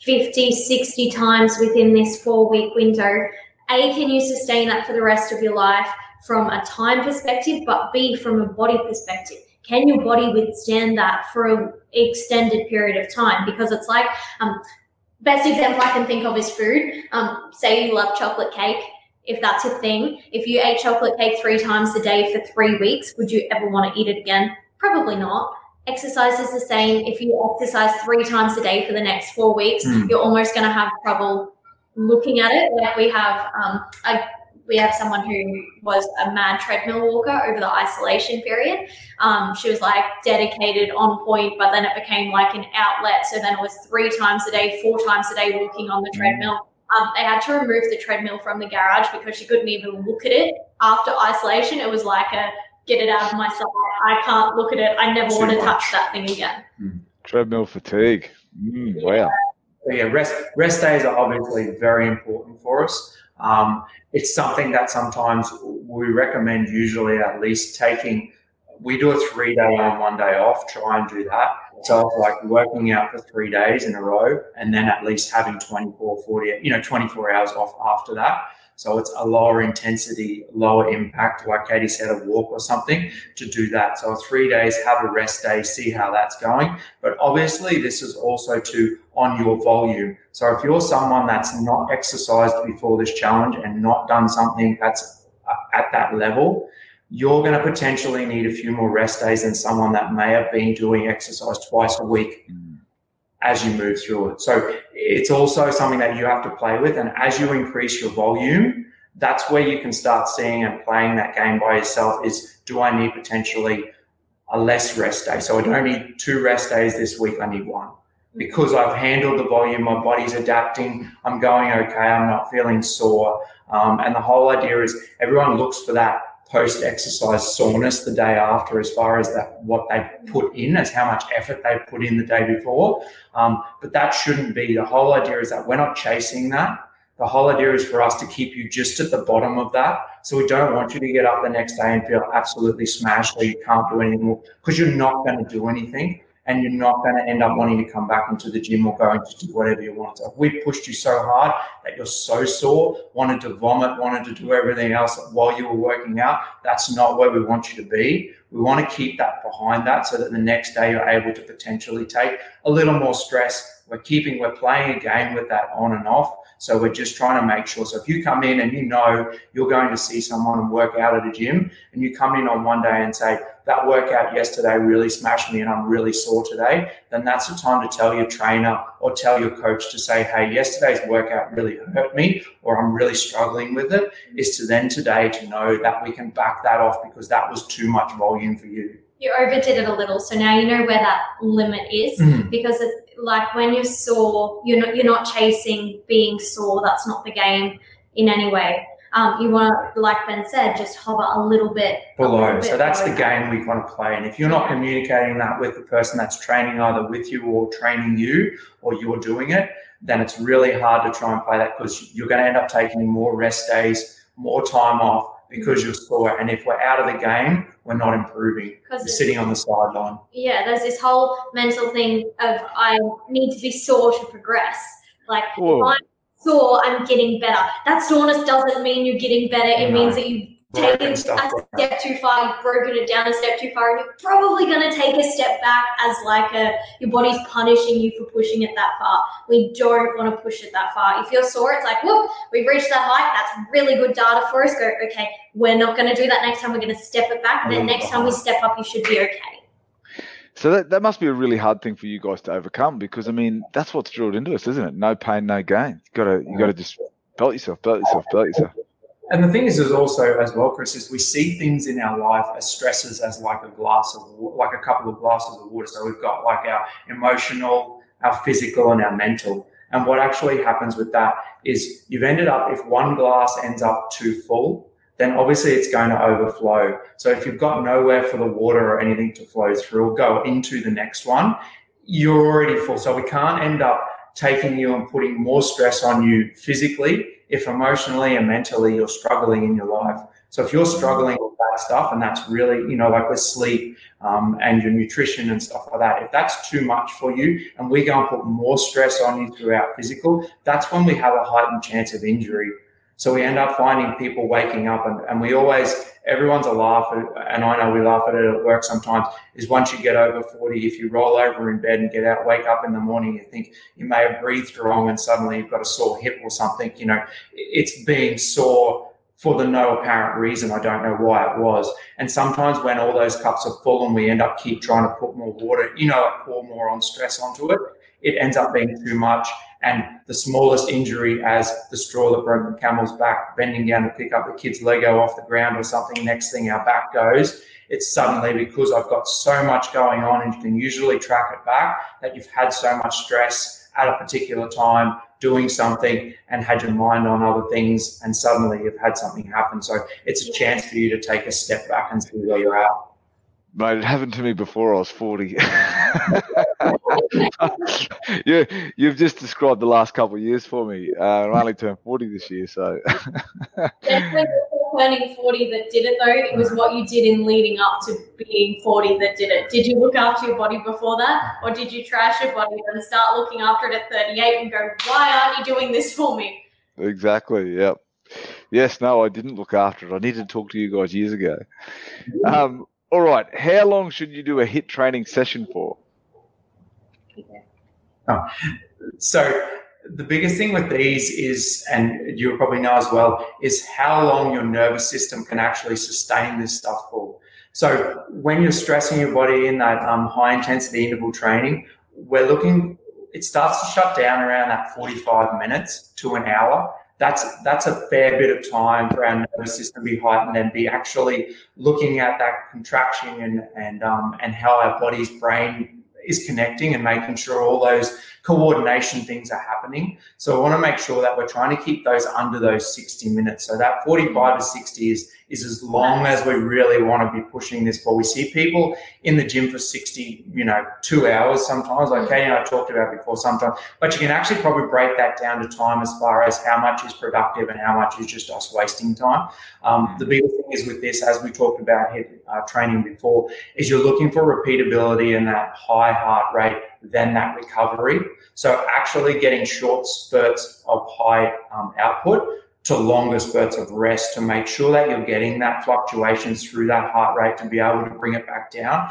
50, 60 times within this four week window, A, can you sustain that for the rest of your life? From a time perspective, but B, from a body perspective. Can your body withstand that for an extended period of time? Because it's like, um, best example I can think of is food. Um, say you love chocolate cake. If that's a thing, if you ate chocolate cake three times a day for three weeks, would you ever want to eat it again? Probably not. Exercise is the same. If you exercise three times a day for the next four weeks, mm. you're almost going to have trouble looking at it. Like we have um, a we have someone who was a mad treadmill walker over the isolation period. Um, she was like dedicated, on point, but then it became like an outlet. So then it was three times a day, four times a day walking on the treadmill. Um, they had to remove the treadmill from the garage because she couldn't even look at it after isolation. It was like a get it out of my sight. I can't look at it. I never Too want to touch that thing again. Mm. Treadmill fatigue. Mm, wow. yeah, rest rest days are obviously very important for us. Um, it's something that sometimes we recommend usually at least taking we do a three day on one day off try and do that. So it's like working out for three days in a row and then at least having 24 40 you know 24 hours off after that so it's a lower intensity, lower impact, like Katie said, a walk or something to do that. So three days, have a rest day, see how that's going. But obviously, this is also to on your volume. So if you're someone that's not exercised before this challenge and not done something that's at that level, you're going to potentially need a few more rest days than someone that may have been doing exercise twice a week. Mm as you move through it. So it's also something that you have to play with. And as you increase your volume, that's where you can start seeing and playing that game by yourself is do I need potentially a less rest day? So I don't need two rest days this week, I need one. Because I've handled the volume, my body's adapting, I'm going okay, I'm not feeling sore. Um, and the whole idea is everyone looks for that post exercise soreness the day after as far as that what they put in as how much effort they put in the day before. Um, but that shouldn't be the whole idea is that we're not chasing that. The whole idea is for us to keep you just at the bottom of that. So we don't want you to get up the next day and feel absolutely smashed or you can't do anything more because you're not going to do anything and you're not going to end up wanting to come back into the gym or going to do whatever you want. So if we pushed you so hard that you're so sore, wanted to vomit, wanted to do everything else while you were working out, that's not where we want you to be. We want to keep that behind that so that the next day you're able to potentially take a little more stress. We're keeping, we're playing a game with that on and off. So we're just trying to make sure. So if you come in and you know you're going to see someone and work out at a gym, and you come in on one day and say, that workout yesterday really smashed me and I'm really sore today, then that's the time to tell your trainer or tell your coach to say, hey, yesterday's workout really hurt me or I'm really struggling with it, is to then today to know that we can back that off because that was too much volume for you. You overdid it a little, so now you know where that limit is mm. because it, like when you're sore, you're not you're not chasing being sore. That's not the game in any way um, you want to, like Ben said, just hover a little bit below. Little bit so that's the game we want to play. And if you're not communicating that with the person that's training either with you or training you, or you're doing it, then it's really hard to try and play that because you're going to end up taking more rest days, more time off because you're sore. And if we're out of the game, we're not improving. We're Because sitting on the sideline. yeah, there's this whole mental thing of I need to be sore to progress. Like Sore, I'm getting better. That soreness doesn't mean you're getting better. It No. means that you've taken a step too far, you've broken it down a step too far, and you're probably going to take a step back as like a your body's punishing you for pushing it that far. We don't want to push it that far. If you're sore, it's like, whoop, we've reached that height. That's really good data for us. Go, okay, we're not going to do that next time. We're going to step it back. And then next time we step up, you should be okay. So that, that must be a really hard thing for you guys to overcome because I mean that's what's drilled into us, isn't it? No pain, no gain. You gotta you gotta just belt yourself, belt yourself, belt yourself. And the thing is, is also as well, Chris, is we see things in our life as stresses as like a glass of like a couple of glasses of water. So we've got like our emotional, our physical, and our mental. And what actually happens with that is you've ended up if one glass ends up too full, then obviously it's going to overflow. So if you've got nowhere for the water or anything to flow through or go into the next one, you're already full. So we can't end up taking you and putting more stress on you physically if emotionally and mentally you're struggling in your life. So if you're struggling with that stuff, and that's really, you know, like with sleep um, and your nutrition and stuff like that, if that's too much for you and we go and put more stress on you throughout physical, that's when we have a heightened chance of injury. So we end up finding people waking up and, and we always, everyone's a laugh, and I know we laugh at it at work sometimes, is once you get over 40, if you roll over in bed and get out, wake up in the morning, you think you may have breathed wrong and suddenly you've got a sore hip or something, you know, it's being sore for the no apparent reason. I don't know why it was. And sometimes when all those cups are full and we end up keep trying to put more water, you know, pour more on stress onto it, it ends up being too much. And the smallest injury as the straw that broke the camel's back, bending down to pick up the kid's Lego off the ground or something, next thing our back goes, it's suddenly because I've got so much going on and you can usually track it back that you've had so much stress at a particular time doing something and had your mind on other things and suddenly you've had something happen. So it's a chance for you to take a step back and see where you're at. Mate, it happened to me before I was 40. [laughs] yeah, you've just described the last couple of years for me. Uh, I only turned 40 this year, so Definitely not turning 40 that did it though. It was what you did in leading up to being 40 that did it. Did you look after your body before that? Or did you trash your body and start looking after it at 38 and go, why aren't you doing this for me? exactly. Yep. Yes, no, I didn't look after it. I needed to talk to you guys years ago. Um, all right. How long should you do a HIIT training session for? So the biggest thing with these is, and you probably know as well, is how long your nervous system can actually sustain this stuff for. So when you're stressing your body in that um, high intensity interval training, we're looking. It starts to shut down around that 45 minutes to an hour. That's that's a fair bit of time for our nervous system to be heightened and be actually looking at that contraction and and um, and how our body's brain is connecting and making sure all those coordination things are happening. So I want to make sure that we're trying to keep those under those 60 minutes. So that 45 to 60 is, is as long as we really want to be pushing this for. We see people in the gym for 60, you know, two hours sometimes, like Katie and I talked about before sometimes, but you can actually probably break that down to time as far as how much is productive and how much is just us wasting time. Um, the biggest thing is with this, as we talked about HIIT, uh, training before, is you're looking for repeatability and that high heart rate, then that recovery. So actually getting short spurts of high um, output to longer spurts of rest to make sure that you're getting that fluctuations through that heart rate to be able to bring it back down.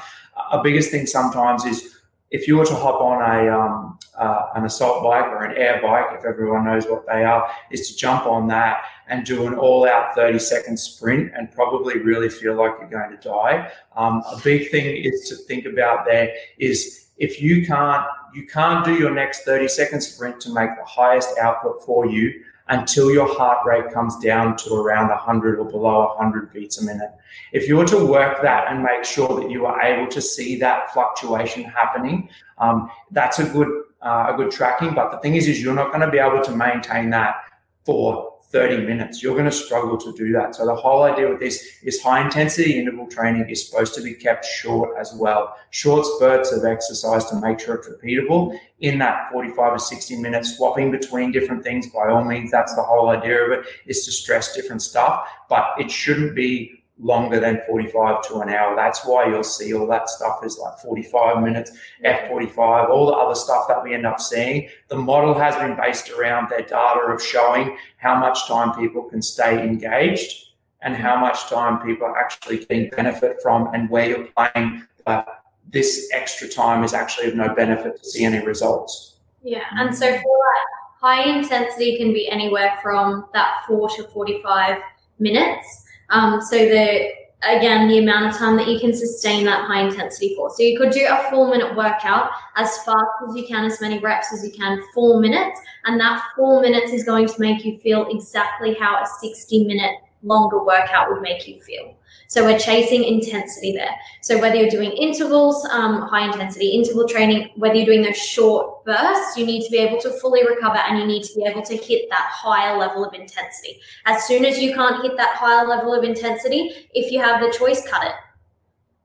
A biggest thing sometimes is if you were to hop on a um, uh, an assault bike or an air bike, if everyone knows what they are, is to jump on that and do an all-out 30-second sprint and probably really feel like you're going to die. Um, a big thing is to think about there is if you can't you can't do your next 30 second sprint to make the highest output for you until your heart rate comes down to around 100 or below 100 beats a minute. If you were to work that and make sure that you are able to see that fluctuation happening, um, that's a good uh, a good tracking. But the thing is, is you're not going to be able to maintain that for 30 minutes. You're going to struggle to do that. So the whole idea with this is high intensity interval training is supposed to be kept short as well. Short spurts of exercise to make sure it's repeatable in that 45 or 60 minutes, swapping between different things. By all means, that's the whole idea of it is to stress different stuff, but it shouldn't be longer than 45 to an hour. That's why you'll see all that stuff is like 45 minutes, F45, all the other stuff that we end up seeing. The model has been based around their data of showing how much time people can stay engaged and how much time people are actually getting benefit from and where you're playing uh, this extra time is actually of no benefit to see any results. Yeah, and so for that, high intensity can be anywhere from that 4 to 45 minutes um, so the again the amount of time that you can sustain that high intensity for. So you could do a four minute workout as fast as you can, as many reps as you can, four minutes, and that four minutes is going to make you feel exactly how a 60 minute longer workout would make you feel. So we're chasing intensity there. So whether you're doing intervals, um, high intensity interval training, whether you're doing those short bursts, you need to be able to fully recover and you need to be able to hit that higher level of intensity. As soon as you can't hit that higher level of intensity, if you have the choice, cut it.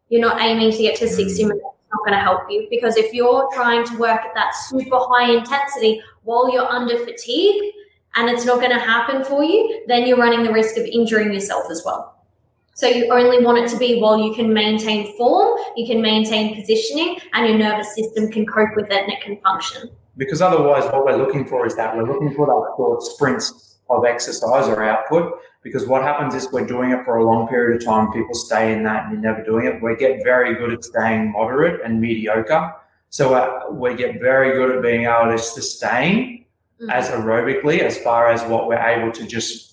You're not aiming to get to 60 minutes. It's not going to help you because if you're trying to work at that super high intensity while you're under fatigue and it's not going to happen for you, then you're running the risk of injuring yourself as well. So you only want it to be while you can maintain form, you can maintain positioning, and your nervous system can cope with it and it can function. Because otherwise, what we're looking for is that we're looking for that short sprints of exercise or output. Because what happens is we're doing it for a long period of time, people stay in that and you're never doing it. We get very good at staying moderate and mediocre. So uh, we get very good at being able to sustain mm-hmm. as aerobically as far as what we're able to just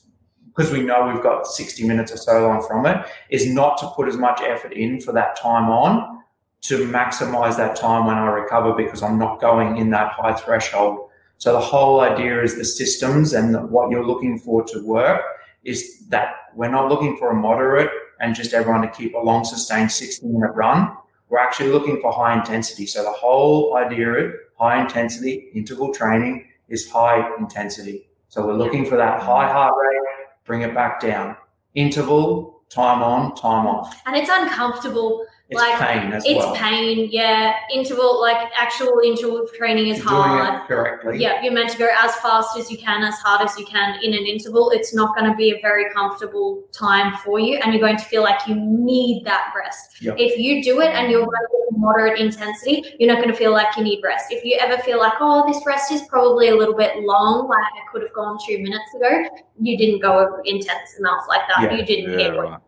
because we know we've got 60 minutes or so on from it, is not to put as much effort in for that time on to maximize that time when I recover because I'm not going in that high threshold. So the whole idea is the systems and what you're looking for to work is that we're not looking for a moderate and just everyone to keep a long sustained 60 minute run. We're actually looking for high intensity. So the whole idea of high intensity interval training is high intensity. So we're looking for that high heart rate, bring it back down. Interval, time on, time off. And it's uncomfortable. It's like, pain as it's well. It's pain, yeah. Interval, like actual interval training is hard. correctly. Yeah, you're meant to go as fast as you can, as hard as you can in an interval. It's not going to be a very comfortable time for you, and you're going to feel like you need that rest. Yep. If you do it and you're running moderate intensity, you're not going to feel like you need rest. If you ever feel like, oh, this rest is probably a little bit long, like I could have gone two minutes ago, you didn't go intense enough like that. Yeah. You didn't Yeah, hit right.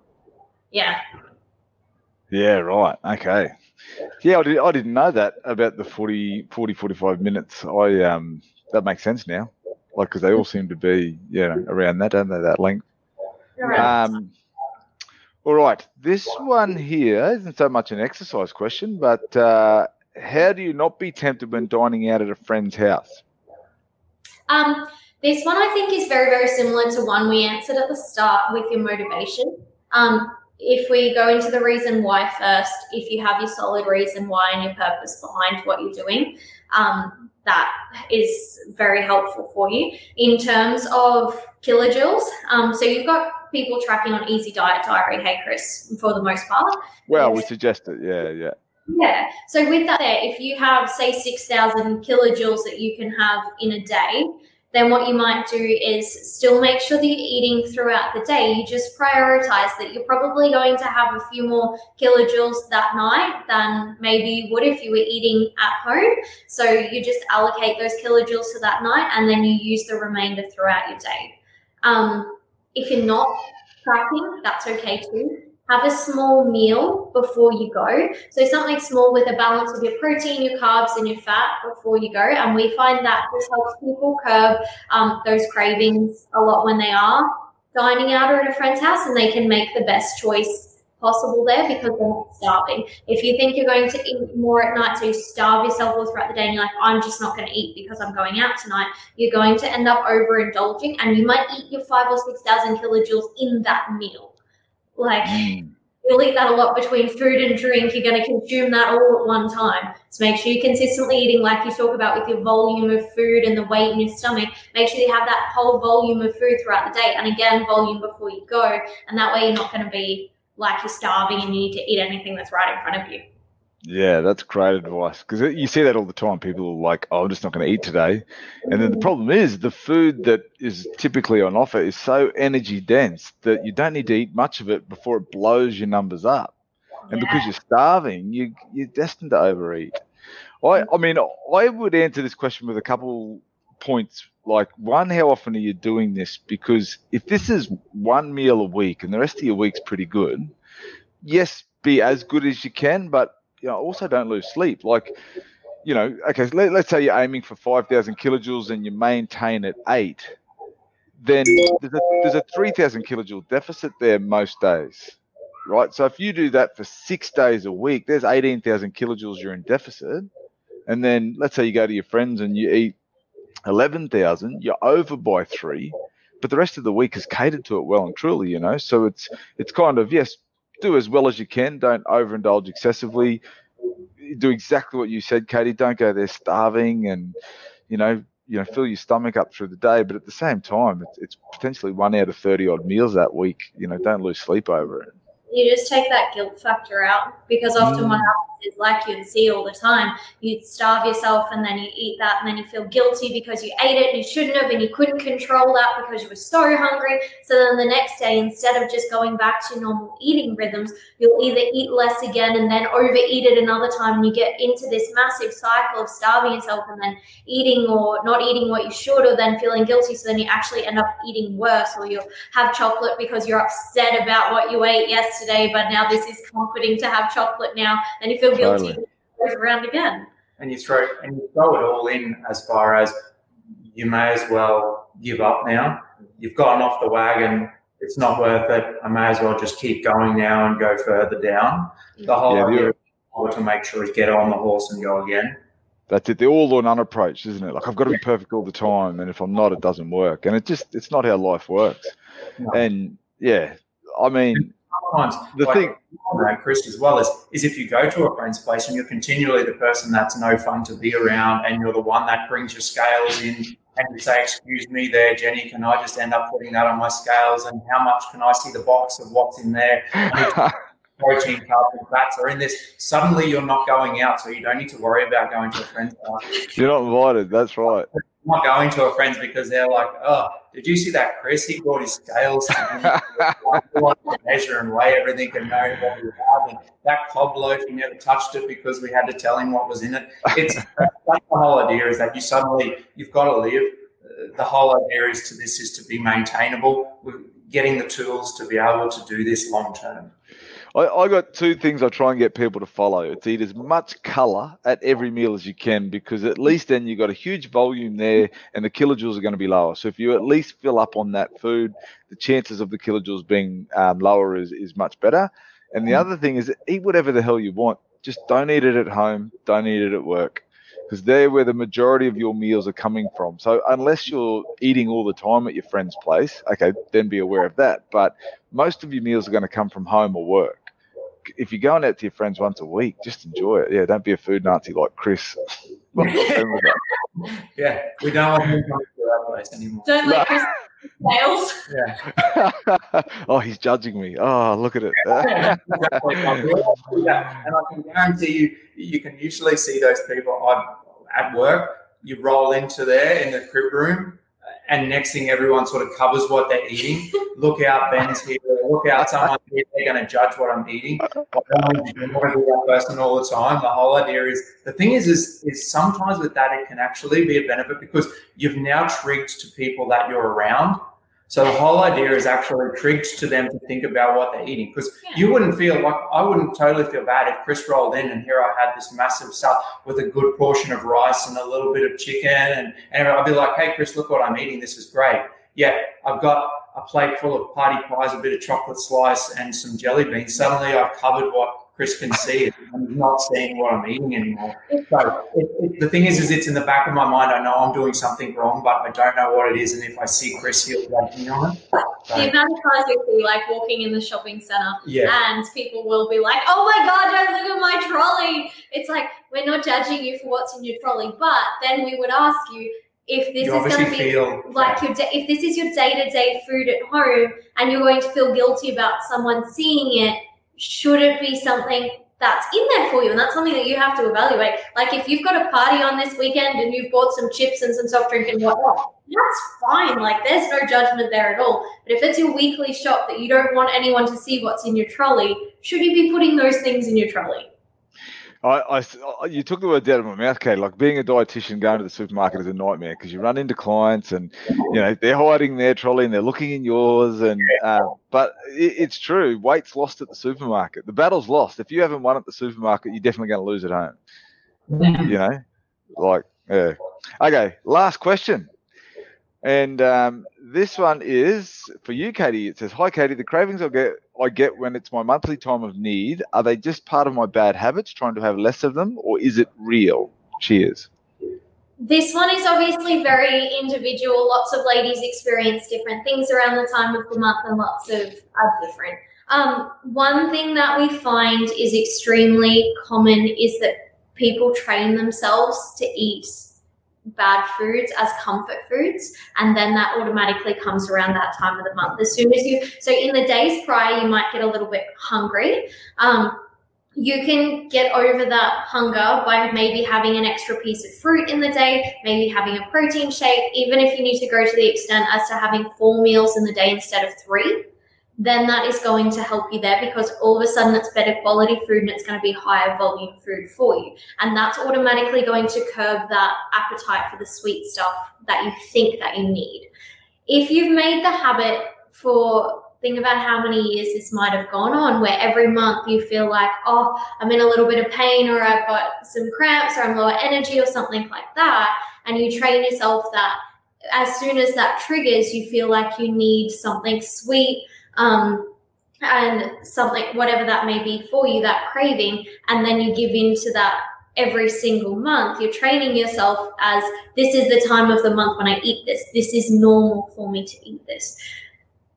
Yeah. Yeah, right. Okay. Yeah, I, did, I didn't know that about the 40, 40, 45 minutes. I um that makes sense now. Like because they all seem to be yeah around that, don't they? That length. Um, all right. This one here isn't so much an exercise question, but uh, how do you not be tempted when dining out at a friend's house? Um, this one I think is very, very similar to one we answered at the start with your motivation. Um, if we go into the reason why first, if you have your solid reason why and your purpose behind what you're doing, um, that is very helpful for you. In terms of kilojoules, um, so you've got people tracking on Easy Diet Diary, hey Chris, for the most part. Well, we suggest it. Yeah, yeah. Yeah. So with that there, if you have say six thousand kilojoules that you can have in a day, then what you might do is still make sure that you're eating throughout the day. You just prioritize that you're probably going to have a few more kilojoules that night than maybe you would if you were eating at home. So you just allocate those kilojoules to that night and then you use the remainder throughout your day. Um, if you're not tracking, that's okay too have a small meal before you go. So something small with a balance of your protein, your carbs, and your fat before you go. And we find that this helps people curb um, those cravings a lot when they are dining out or at a friend's house, and they can make the best choice possible there because they're not starving. If you think you're going to eat more at night, so you starve yourself all throughout the day, and you're like, I'm just not going to eat because I'm going out tonight, you're going to end up overindulging, and you might eat your five or six thousand kilojoules in that meal. Like, Mm. you'll eat that a lot between food and drink. You're going to consume that all at one time. So make sure you're consistently eating, like you talk about with your volume of food and the weight in your stomach. Make sure you have that whole volume of food throughout the day. And again, volume before you go. And that way you're not going to be like you're starving and you need to eat anything that's right in front of you. Yeah, that's great advice because you see that all the time. People are like, "Oh, I'm just not going to eat today," and then the mm. problem is the food that is typically on offer is so energy dense that you don't need to eat much of it before it blows your numbers up. And yeah. because you're starving, you you're destined to overeat. I mm. I mean, I would answer this question with a couple points. Like one, how often are you doing this? Because if this is one meal a week and the rest of your week's pretty good, yes, be as good as you can, but you know, also don't lose sleep. Like, you know, okay, let, us say you're aiming for 5,000 kilojoules and you maintain at eight, then there's a, there's a 3,000 kilojoule deficit there most days, right? So if you do that for six days a week, there's 18,000 kilojoules you're in deficit. And then let's say you go to your friends and you eat 11,000, you're over by three, but the rest of the week is catered to it well and truly, you know? So it's, it's kind of, yes, do as well as you can. Don't overindulge excessively. Do exactly what you said, Katie. Don't go there starving and, you know, you know, fill your stomach up through the day. But at the same time, it's, it's potentially one out of 30 odd meals that week. You know, don't lose sleep over it you just take that guilt factor out because often mm. what happens is like you'd see all the time you starve yourself and then you eat that and then you feel guilty because you ate it and you shouldn't have and you couldn't control that because you were so hungry. So then the next day instead of just going back to normal eating rhythms you'll either eat less again and then overeat it another time and you get into this massive cycle of starving yourself and then eating or not eating what you should or then feeling guilty. So then you actually end up eating worse or you'll have chocolate because you're upset about what you ate yesterday yesterday, but now this is comforting to have chocolate now. and you feel guilty totally. goes around again. And you throw and you throw it all in as far as you may as well give up now. You've gotten off the wagon. It's not worth it. I may as well just keep going now and go further down. Mm. The whole yeah, idea to make sure you get on the horse and go again. That's it. The all or none approach, isn't it? Like I've got to be perfect all the time, and if I'm not, it doesn't work. And it just it's not how life works. No. And yeah, I mean, sometimes the like, thing, right, Chris, as well is is if you go to a friend's place and you're continually the person that's no fun to be around, and you're the one that brings your scales in, and you say, "Excuse me, there, Jenny, can I just end up putting that on my scales? And how much can I see the box of what's in there?" [laughs] protein, carbs, and fats are in this. Suddenly, you're not going out, so you don't need to worry about going to a friend's house. You're not invited. That's right. I'm not going to a friend's because they're like, oh, did you see that Chris? He brought his scales to [laughs] measure and weigh everything and know what we have. And that cob loaf, he never touched it because we had to tell him what was in it. It's [laughs] the whole idea is that you suddenly you've got to live. Uh, the whole idea is to this is to be maintainable. We're getting the tools to be able to do this long term. I, I got two things I try and get people to follow. It's eat as much color at every meal as you can because at least then you've got a huge volume there and the kilojoules are going to be lower. So if you at least fill up on that food, the chances of the kilojoules being um, lower is, is much better. And the mm. other thing is eat whatever the hell you want. Just don't eat it at home. Don't eat it at work because they're where the majority of your meals are coming from. So unless you're eating all the time at your friend's place, okay, then be aware of that. But most of your meals are going to come from home or work if you're going out to your friends once a week, just enjoy it. Yeah, don't be a food Nazi like Chris. [laughs] yeah, we don't want him coming to our place anymore. Don't let Chris fails. Yeah. [laughs] oh, he's judging me. Oh, look at it. [laughs] yeah, and I can guarantee you, you can usually see those people at work. You roll into there in the crib room and next thing everyone sort of covers what they're eating. Look out, Ben's here. Look out, someone. They're going to judge what I'm eating. I don't want to be that person all the time. The whole idea is the thing is, is, is sometimes with that it can actually be a benefit because you've now triggered to people that you're around so the whole idea is actually triggered to them to think about what they're eating because yeah. you wouldn't feel like I wouldn't totally feel bad if Chris rolled in and here I had this massive stuff with a good portion of rice and a little bit of chicken and, and I'd be like, hey Chris, look what I'm eating. This is great. Yeah, I've got a plate full of party pies, a bit of chocolate slice, and some jelly beans. Suddenly I've covered what Chris can see it. I'm not seeing what I'm eating anymore. So it, it, the thing is, is it's in the back of my mind. I know I'm doing something wrong, but I don't know what it is. And if I see Chris, he'll judge me on it. So, The amount of times you see like walking in the shopping center yeah. and people will be like, "Oh my god, don't look at my trolley." It's like we're not judging you for what's in your trolley, but then we would ask you if this you is going to be feel like your if this is your day-to-day food at home and you're going to feel guilty about someone seeing it should it be something that's in there for you? And that's something that you have to evaluate. Like if you've got a party on this weekend and you've bought some chips and some soft drink and whatnot that's fine. Like there's no judgment there at all. But if it's your weekly shop that you don't want anyone to see what's in your trolley should you be putting those things in your trolley I, I, you took the word out of my mouth, Kate. Like being a dietitian, going to the supermarket is a nightmare because you run into clients and you know they're hiding their trolley and they're looking in yours. And uh, but it, it's true, weight's lost at the supermarket. The battle's lost. If you haven't won at the supermarket, you're definitely going to lose at home. You know, like yeah. Okay, last question. And um, this one is for you, Katie. It says, "Hi, Katie. The cravings I get, I get when it's my monthly time of need. Are they just part of my bad habits, trying to have less of them, or is it real? Cheers." This one is obviously very individual. Lots of ladies experience different things around the time of the month, and lots of are different. Um, one thing that we find is extremely common is that people train themselves to eat bad foods as comfort foods, and then that automatically comes around that time of the month. As soon as you, so in the days prior, you might get a little bit hungry. Um, you can get over that hunger by maybe having an extra piece of fruit in the day, maybe having a protein shake, even if you need to go to the extent as to having four meals in the day instead of three, then that is going to help you there because all of a sudden it's better quality food and it's going to be higher volume food for you. And that's automatically going to curb that appetite for the sweet stuff that you think that you need. If you've made the habit for think about how many years this might have gone on where every month you feel like oh i'm in a little bit of pain or i've got some cramps or i'm lower energy or something like that and you train yourself that as soon as that triggers you feel like you need something sweet um, and something whatever that may be for you that craving and then you give in to that every single month you're training yourself as this is the time of the month when i eat this this is normal for me to eat this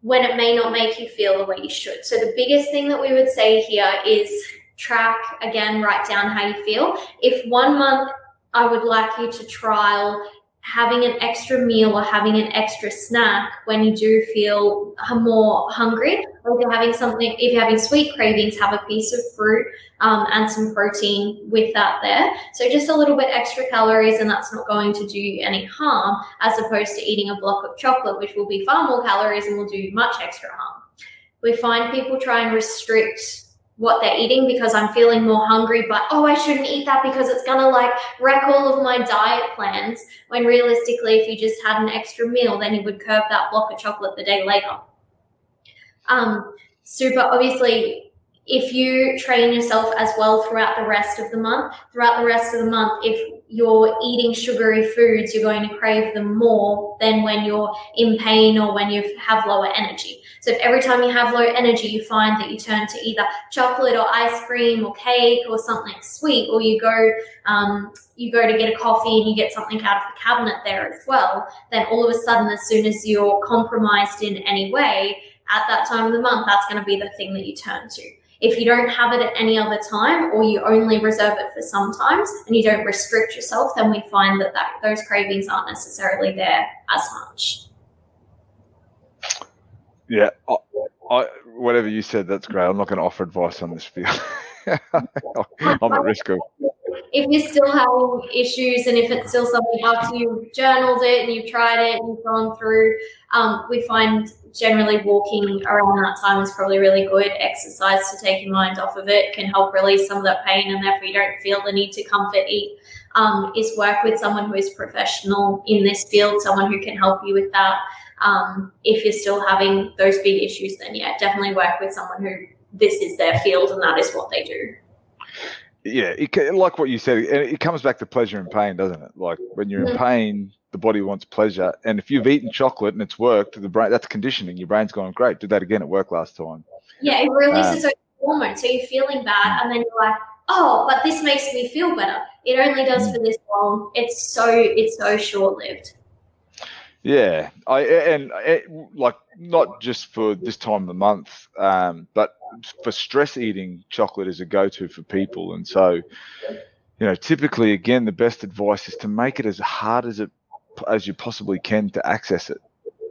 when it may not make you feel the way you should. So, the biggest thing that we would say here is track again, write down how you feel. If one month I would like you to trial having an extra meal or having an extra snack when you do feel more hungry, or if you're having something, if you're having sweet cravings, have a piece of fruit um, and some protein with that there. So just a little bit extra calories, and that's not going to do you any harm, as opposed to eating a block of chocolate, which will be far more calories and will do much extra harm. We find people try and restrict what they're eating because I'm feeling more hungry, but oh, I shouldn't eat that because it's gonna like wreck all of my diet plans. When realistically, if you just had an extra meal, then you would curb that block of chocolate the day later. Um, super obviously, if you train yourself as well throughout the rest of the month, throughout the rest of the month, if you're eating sugary foods, you're going to crave them more than when you're in pain or when you have lower energy. So if every time you have low energy, you find that you turn to either chocolate or ice cream or cake or something sweet, or you go um, you go to get a coffee and you get something out of the cabinet there as well, then all of a sudden, as soon as you're compromised in any way, at that time of the month, that's going to be the thing that you turn to. If you don't have it at any other time, or you only reserve it for sometimes, and you don't restrict yourself, then we find that, that those cravings aren't necessarily there as much. Yeah, I, I, whatever you said, that's great. I'm not going to offer advice on this field. [laughs] I'm at risk of. If you're still having issues and if it's still something after you've journaled it and you've tried it and you've gone through, um, we find generally walking around that time is probably really good exercise to take your mind off of it, can help release some of that pain, and therefore you don't feel the need to comfort eat. Um, is work with someone who is professional in this field, someone who can help you with that. Um, if you're still having those big issues, then yeah, definitely work with someone who this is their field and that is what they do. Yeah, it, like what you said, it comes back to pleasure and pain, doesn't it? Like when you're in Mhm. pain, the body wants pleasure, and if you've eaten chocolate and it's worked, the brain that's conditioning. Your brain's going, great, did that again at work last time. Yeah, it releases Um, those hormone. So you're feeling bad, and then you're like, oh, but this makes me feel better. It only does for this long. It's so it's so short lived. Yeah, I and it, like not just for this time of the month, um, but for stress eating, chocolate is a go-to for people, and so you know, typically, again, the best advice is to make it as hard as it as you possibly can to access it.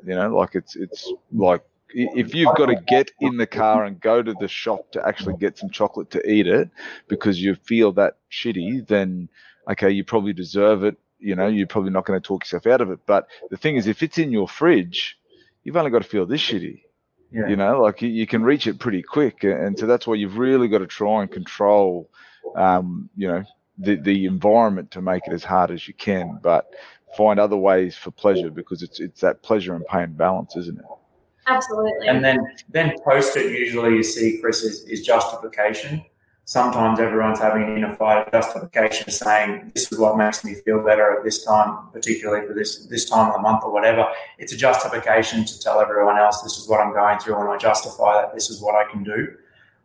You know, like it's it's like if you've got to get in the car and go to the shop to actually get some chocolate to eat it because you feel that shitty, then okay, you probably deserve it you know, you're probably not going to talk yourself out of it. But the thing is, if it's in your fridge, you've only got to feel this shitty. Yeah. You know, like you, you, can reach it pretty quick, and so that's why you've really got to try and control, um, you know, the the environment to make it as hard as you can, but find other ways for pleasure because it's it's that pleasure and pain balance, isn't it? Absolutely. And then then post it usually you see Chris is, is justification sometimes everyone's having a fight of justification saying this is what makes me feel better at this time, particularly for this this time of the month or whatever. It's a justification to tell everyone else this is what I'm going through and I justify that this is what I can do.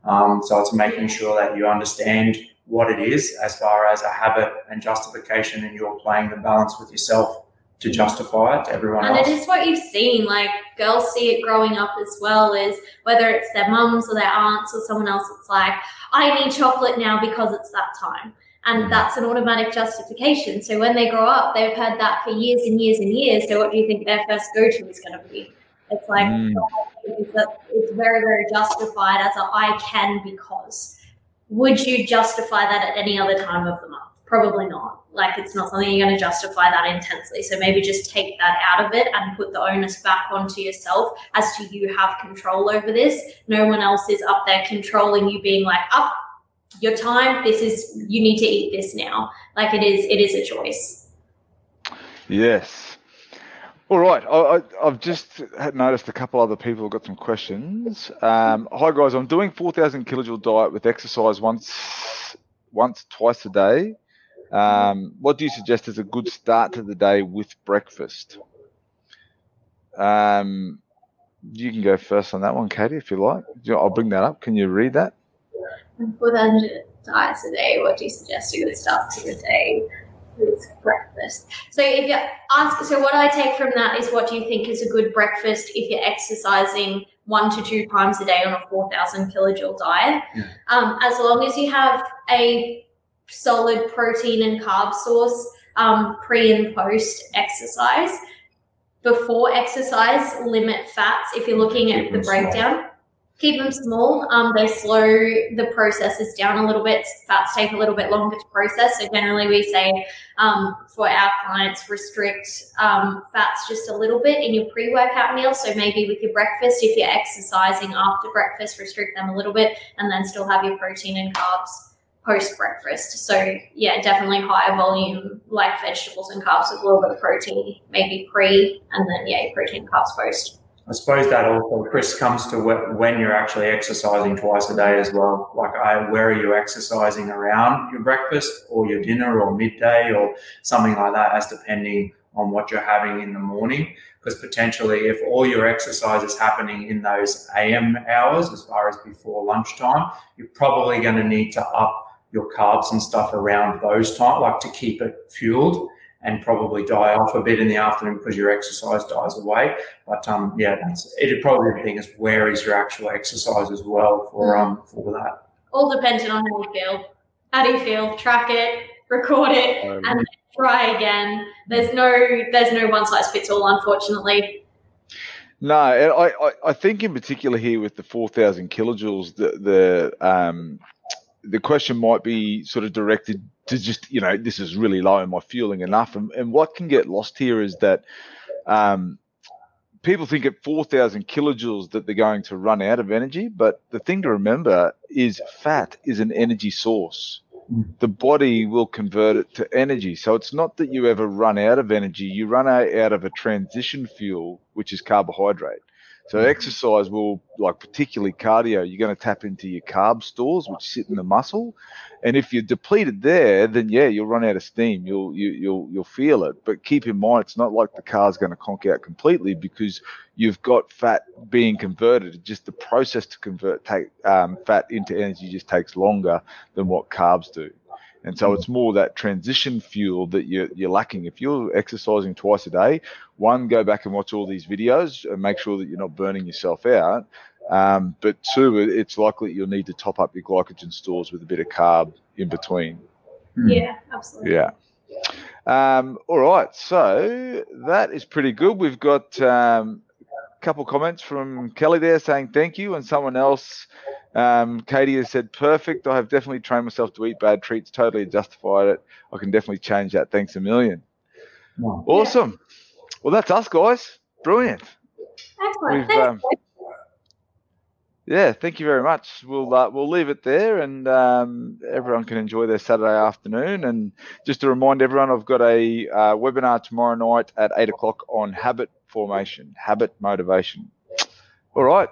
Um, so it's making sure that you understand what it is as far as a habit and justification and you're playing the balance with yourself to justify it to everyone and else. it is what you've seen. Like girls see it growing up as well as whether it's their mums or their aunts or someone else. It's like I need chocolate now because it's that time. And mm. that's an automatic justification. So when they grow up, they've had that for years and years and years. So what do you think their first go to is going to be? It's like mm. it's very, very justified as a I can because. Would you justify that at any other time of the month? Probably not. Like it's not something you're going to justify that intensely. So maybe just take that out of it and put the onus back onto yourself as to you have control over this. No one else is up there controlling you being like, up your time, this is you need to eat this now. Like it is it is a choice. Yes. All right. I, have just noticed a couple other people have got some questions. Um, hi guys, I'm doing 4,000 kilojoule diet with exercise once, once, twice a day. Um, what do you suggest as a good start to the day with breakfast? Um, you can go first on that one, Katie, if you like. I'll bring that up. Can you read that? For the diets a day, what do you suggest a good start to the day with breakfast? So if you ask, so what I take from that is what do you think is a good breakfast if you're exercising one to two times a day on a 4,000 kilojoule diet? Yeah. Um, as long as you have a solid protein and carb source um, pre and post exercise. Before exercise, limit fats. If you're looking at the breakdown, keep them small. Um, they slow the processes down a little bit. Fats take a little bit longer to process. So generally, we say um, for our clients, restrict um, fats just a little bit in your pre-workout meal. So maybe with your breakfast, if you're exercising after breakfast, restrict them a little bit, and then still have your protein and carbs post breakfast. So yeah, definitely higher volume like vegetables and carbs with a little bit of protein, maybe pre, and then yeah, protein carbs post. I suppose that also, Chris, comes to when you're actually exercising twice a day as well. Like, I, where are you exercising around your breakfast or your dinner or midday or something like that, as depending on what you're having in the morning. Because potentially, if all your exercise is happening in those AM hours, as far as before lunchtime, you're probably going to need to up your carbs and stuff around those time, like to keep it fueled and probably die off a bit in the afternoon because your exercise dies away. But um, yeah, that's it'd probably the thing is where is your actual exercise as well for mm. um for that. All dependent on how you feel. How do you feel? Track it, record it, um, and try again. There's no there's no one size fits all, unfortunately. No, I, I, I think in particular here with the four thousand kilojoules, the the um the question might be sort of directed to just you know this is really low am i fueling enough. And, and what can get lost here is that um, people think at 4000 kilojoules that they're going to run out of energy but the thing to remember is fat is an energy source. The body will convert it to energy. So it's not that you ever run out of energy. You run out of a transition fuel which is carbohydrate So exercise will, like particularly cardio, you're going to tap into your carb stores, which sit in the muscle, and if you're depleted there, then yeah, you'll run out of steam. You'll you, you'll you'll feel it. But keep in mind, it's not like the car's going to conk out completely because you've got fat being converted. Just the process to convert take um, fat into energy just takes longer than what carbs do. And so it's more that transition fuel that you're, you're lacking. If you're exercising twice a day, one, go back and watch all these videos and make sure that you're not burning yourself out. Um, but two, it's likely you'll need to top up your glycogen stores with a bit of carb in between. Yeah, absolutely. Yeah. Um, all right. So that is pretty good. We've got um, a couple comments from Kelly there saying thank you, and someone else um, Katie has said, perfect. I have definitely trained myself to eat bad treats, totally justified it. I can definitely change that. Thanks a million. Wow. Awesome. Well, that's us, guys. Brilliant. Excellent. Um, Yeah, thank you very much. We'll uh, we'll leave it there, and um, everyone can enjoy their Saturday afternoon. And just to remind everyone, I've got a uh, webinar tomorrow night at eight o'clock on habit formation, habit motivation. All right,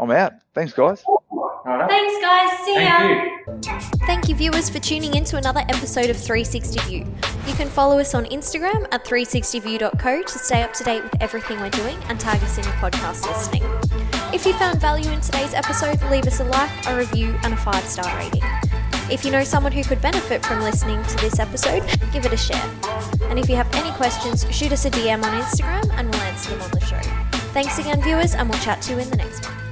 I'm out. Thanks, guys. All right. Thanks, guys. See ya. You. Thank you, viewers, for tuning in to another episode of 360 View. You can follow us on Instagram at 360view.co to stay up to date with everything we're doing and tag us in your podcast listening. If you found value in today's episode, leave us a like, a review, and a five star rating. If you know someone who could benefit from listening to this episode, give it a share. And if you have any questions, shoot us a DM on Instagram and we'll answer them on the show. Thanks again, viewers, and we'll chat to you in the next one.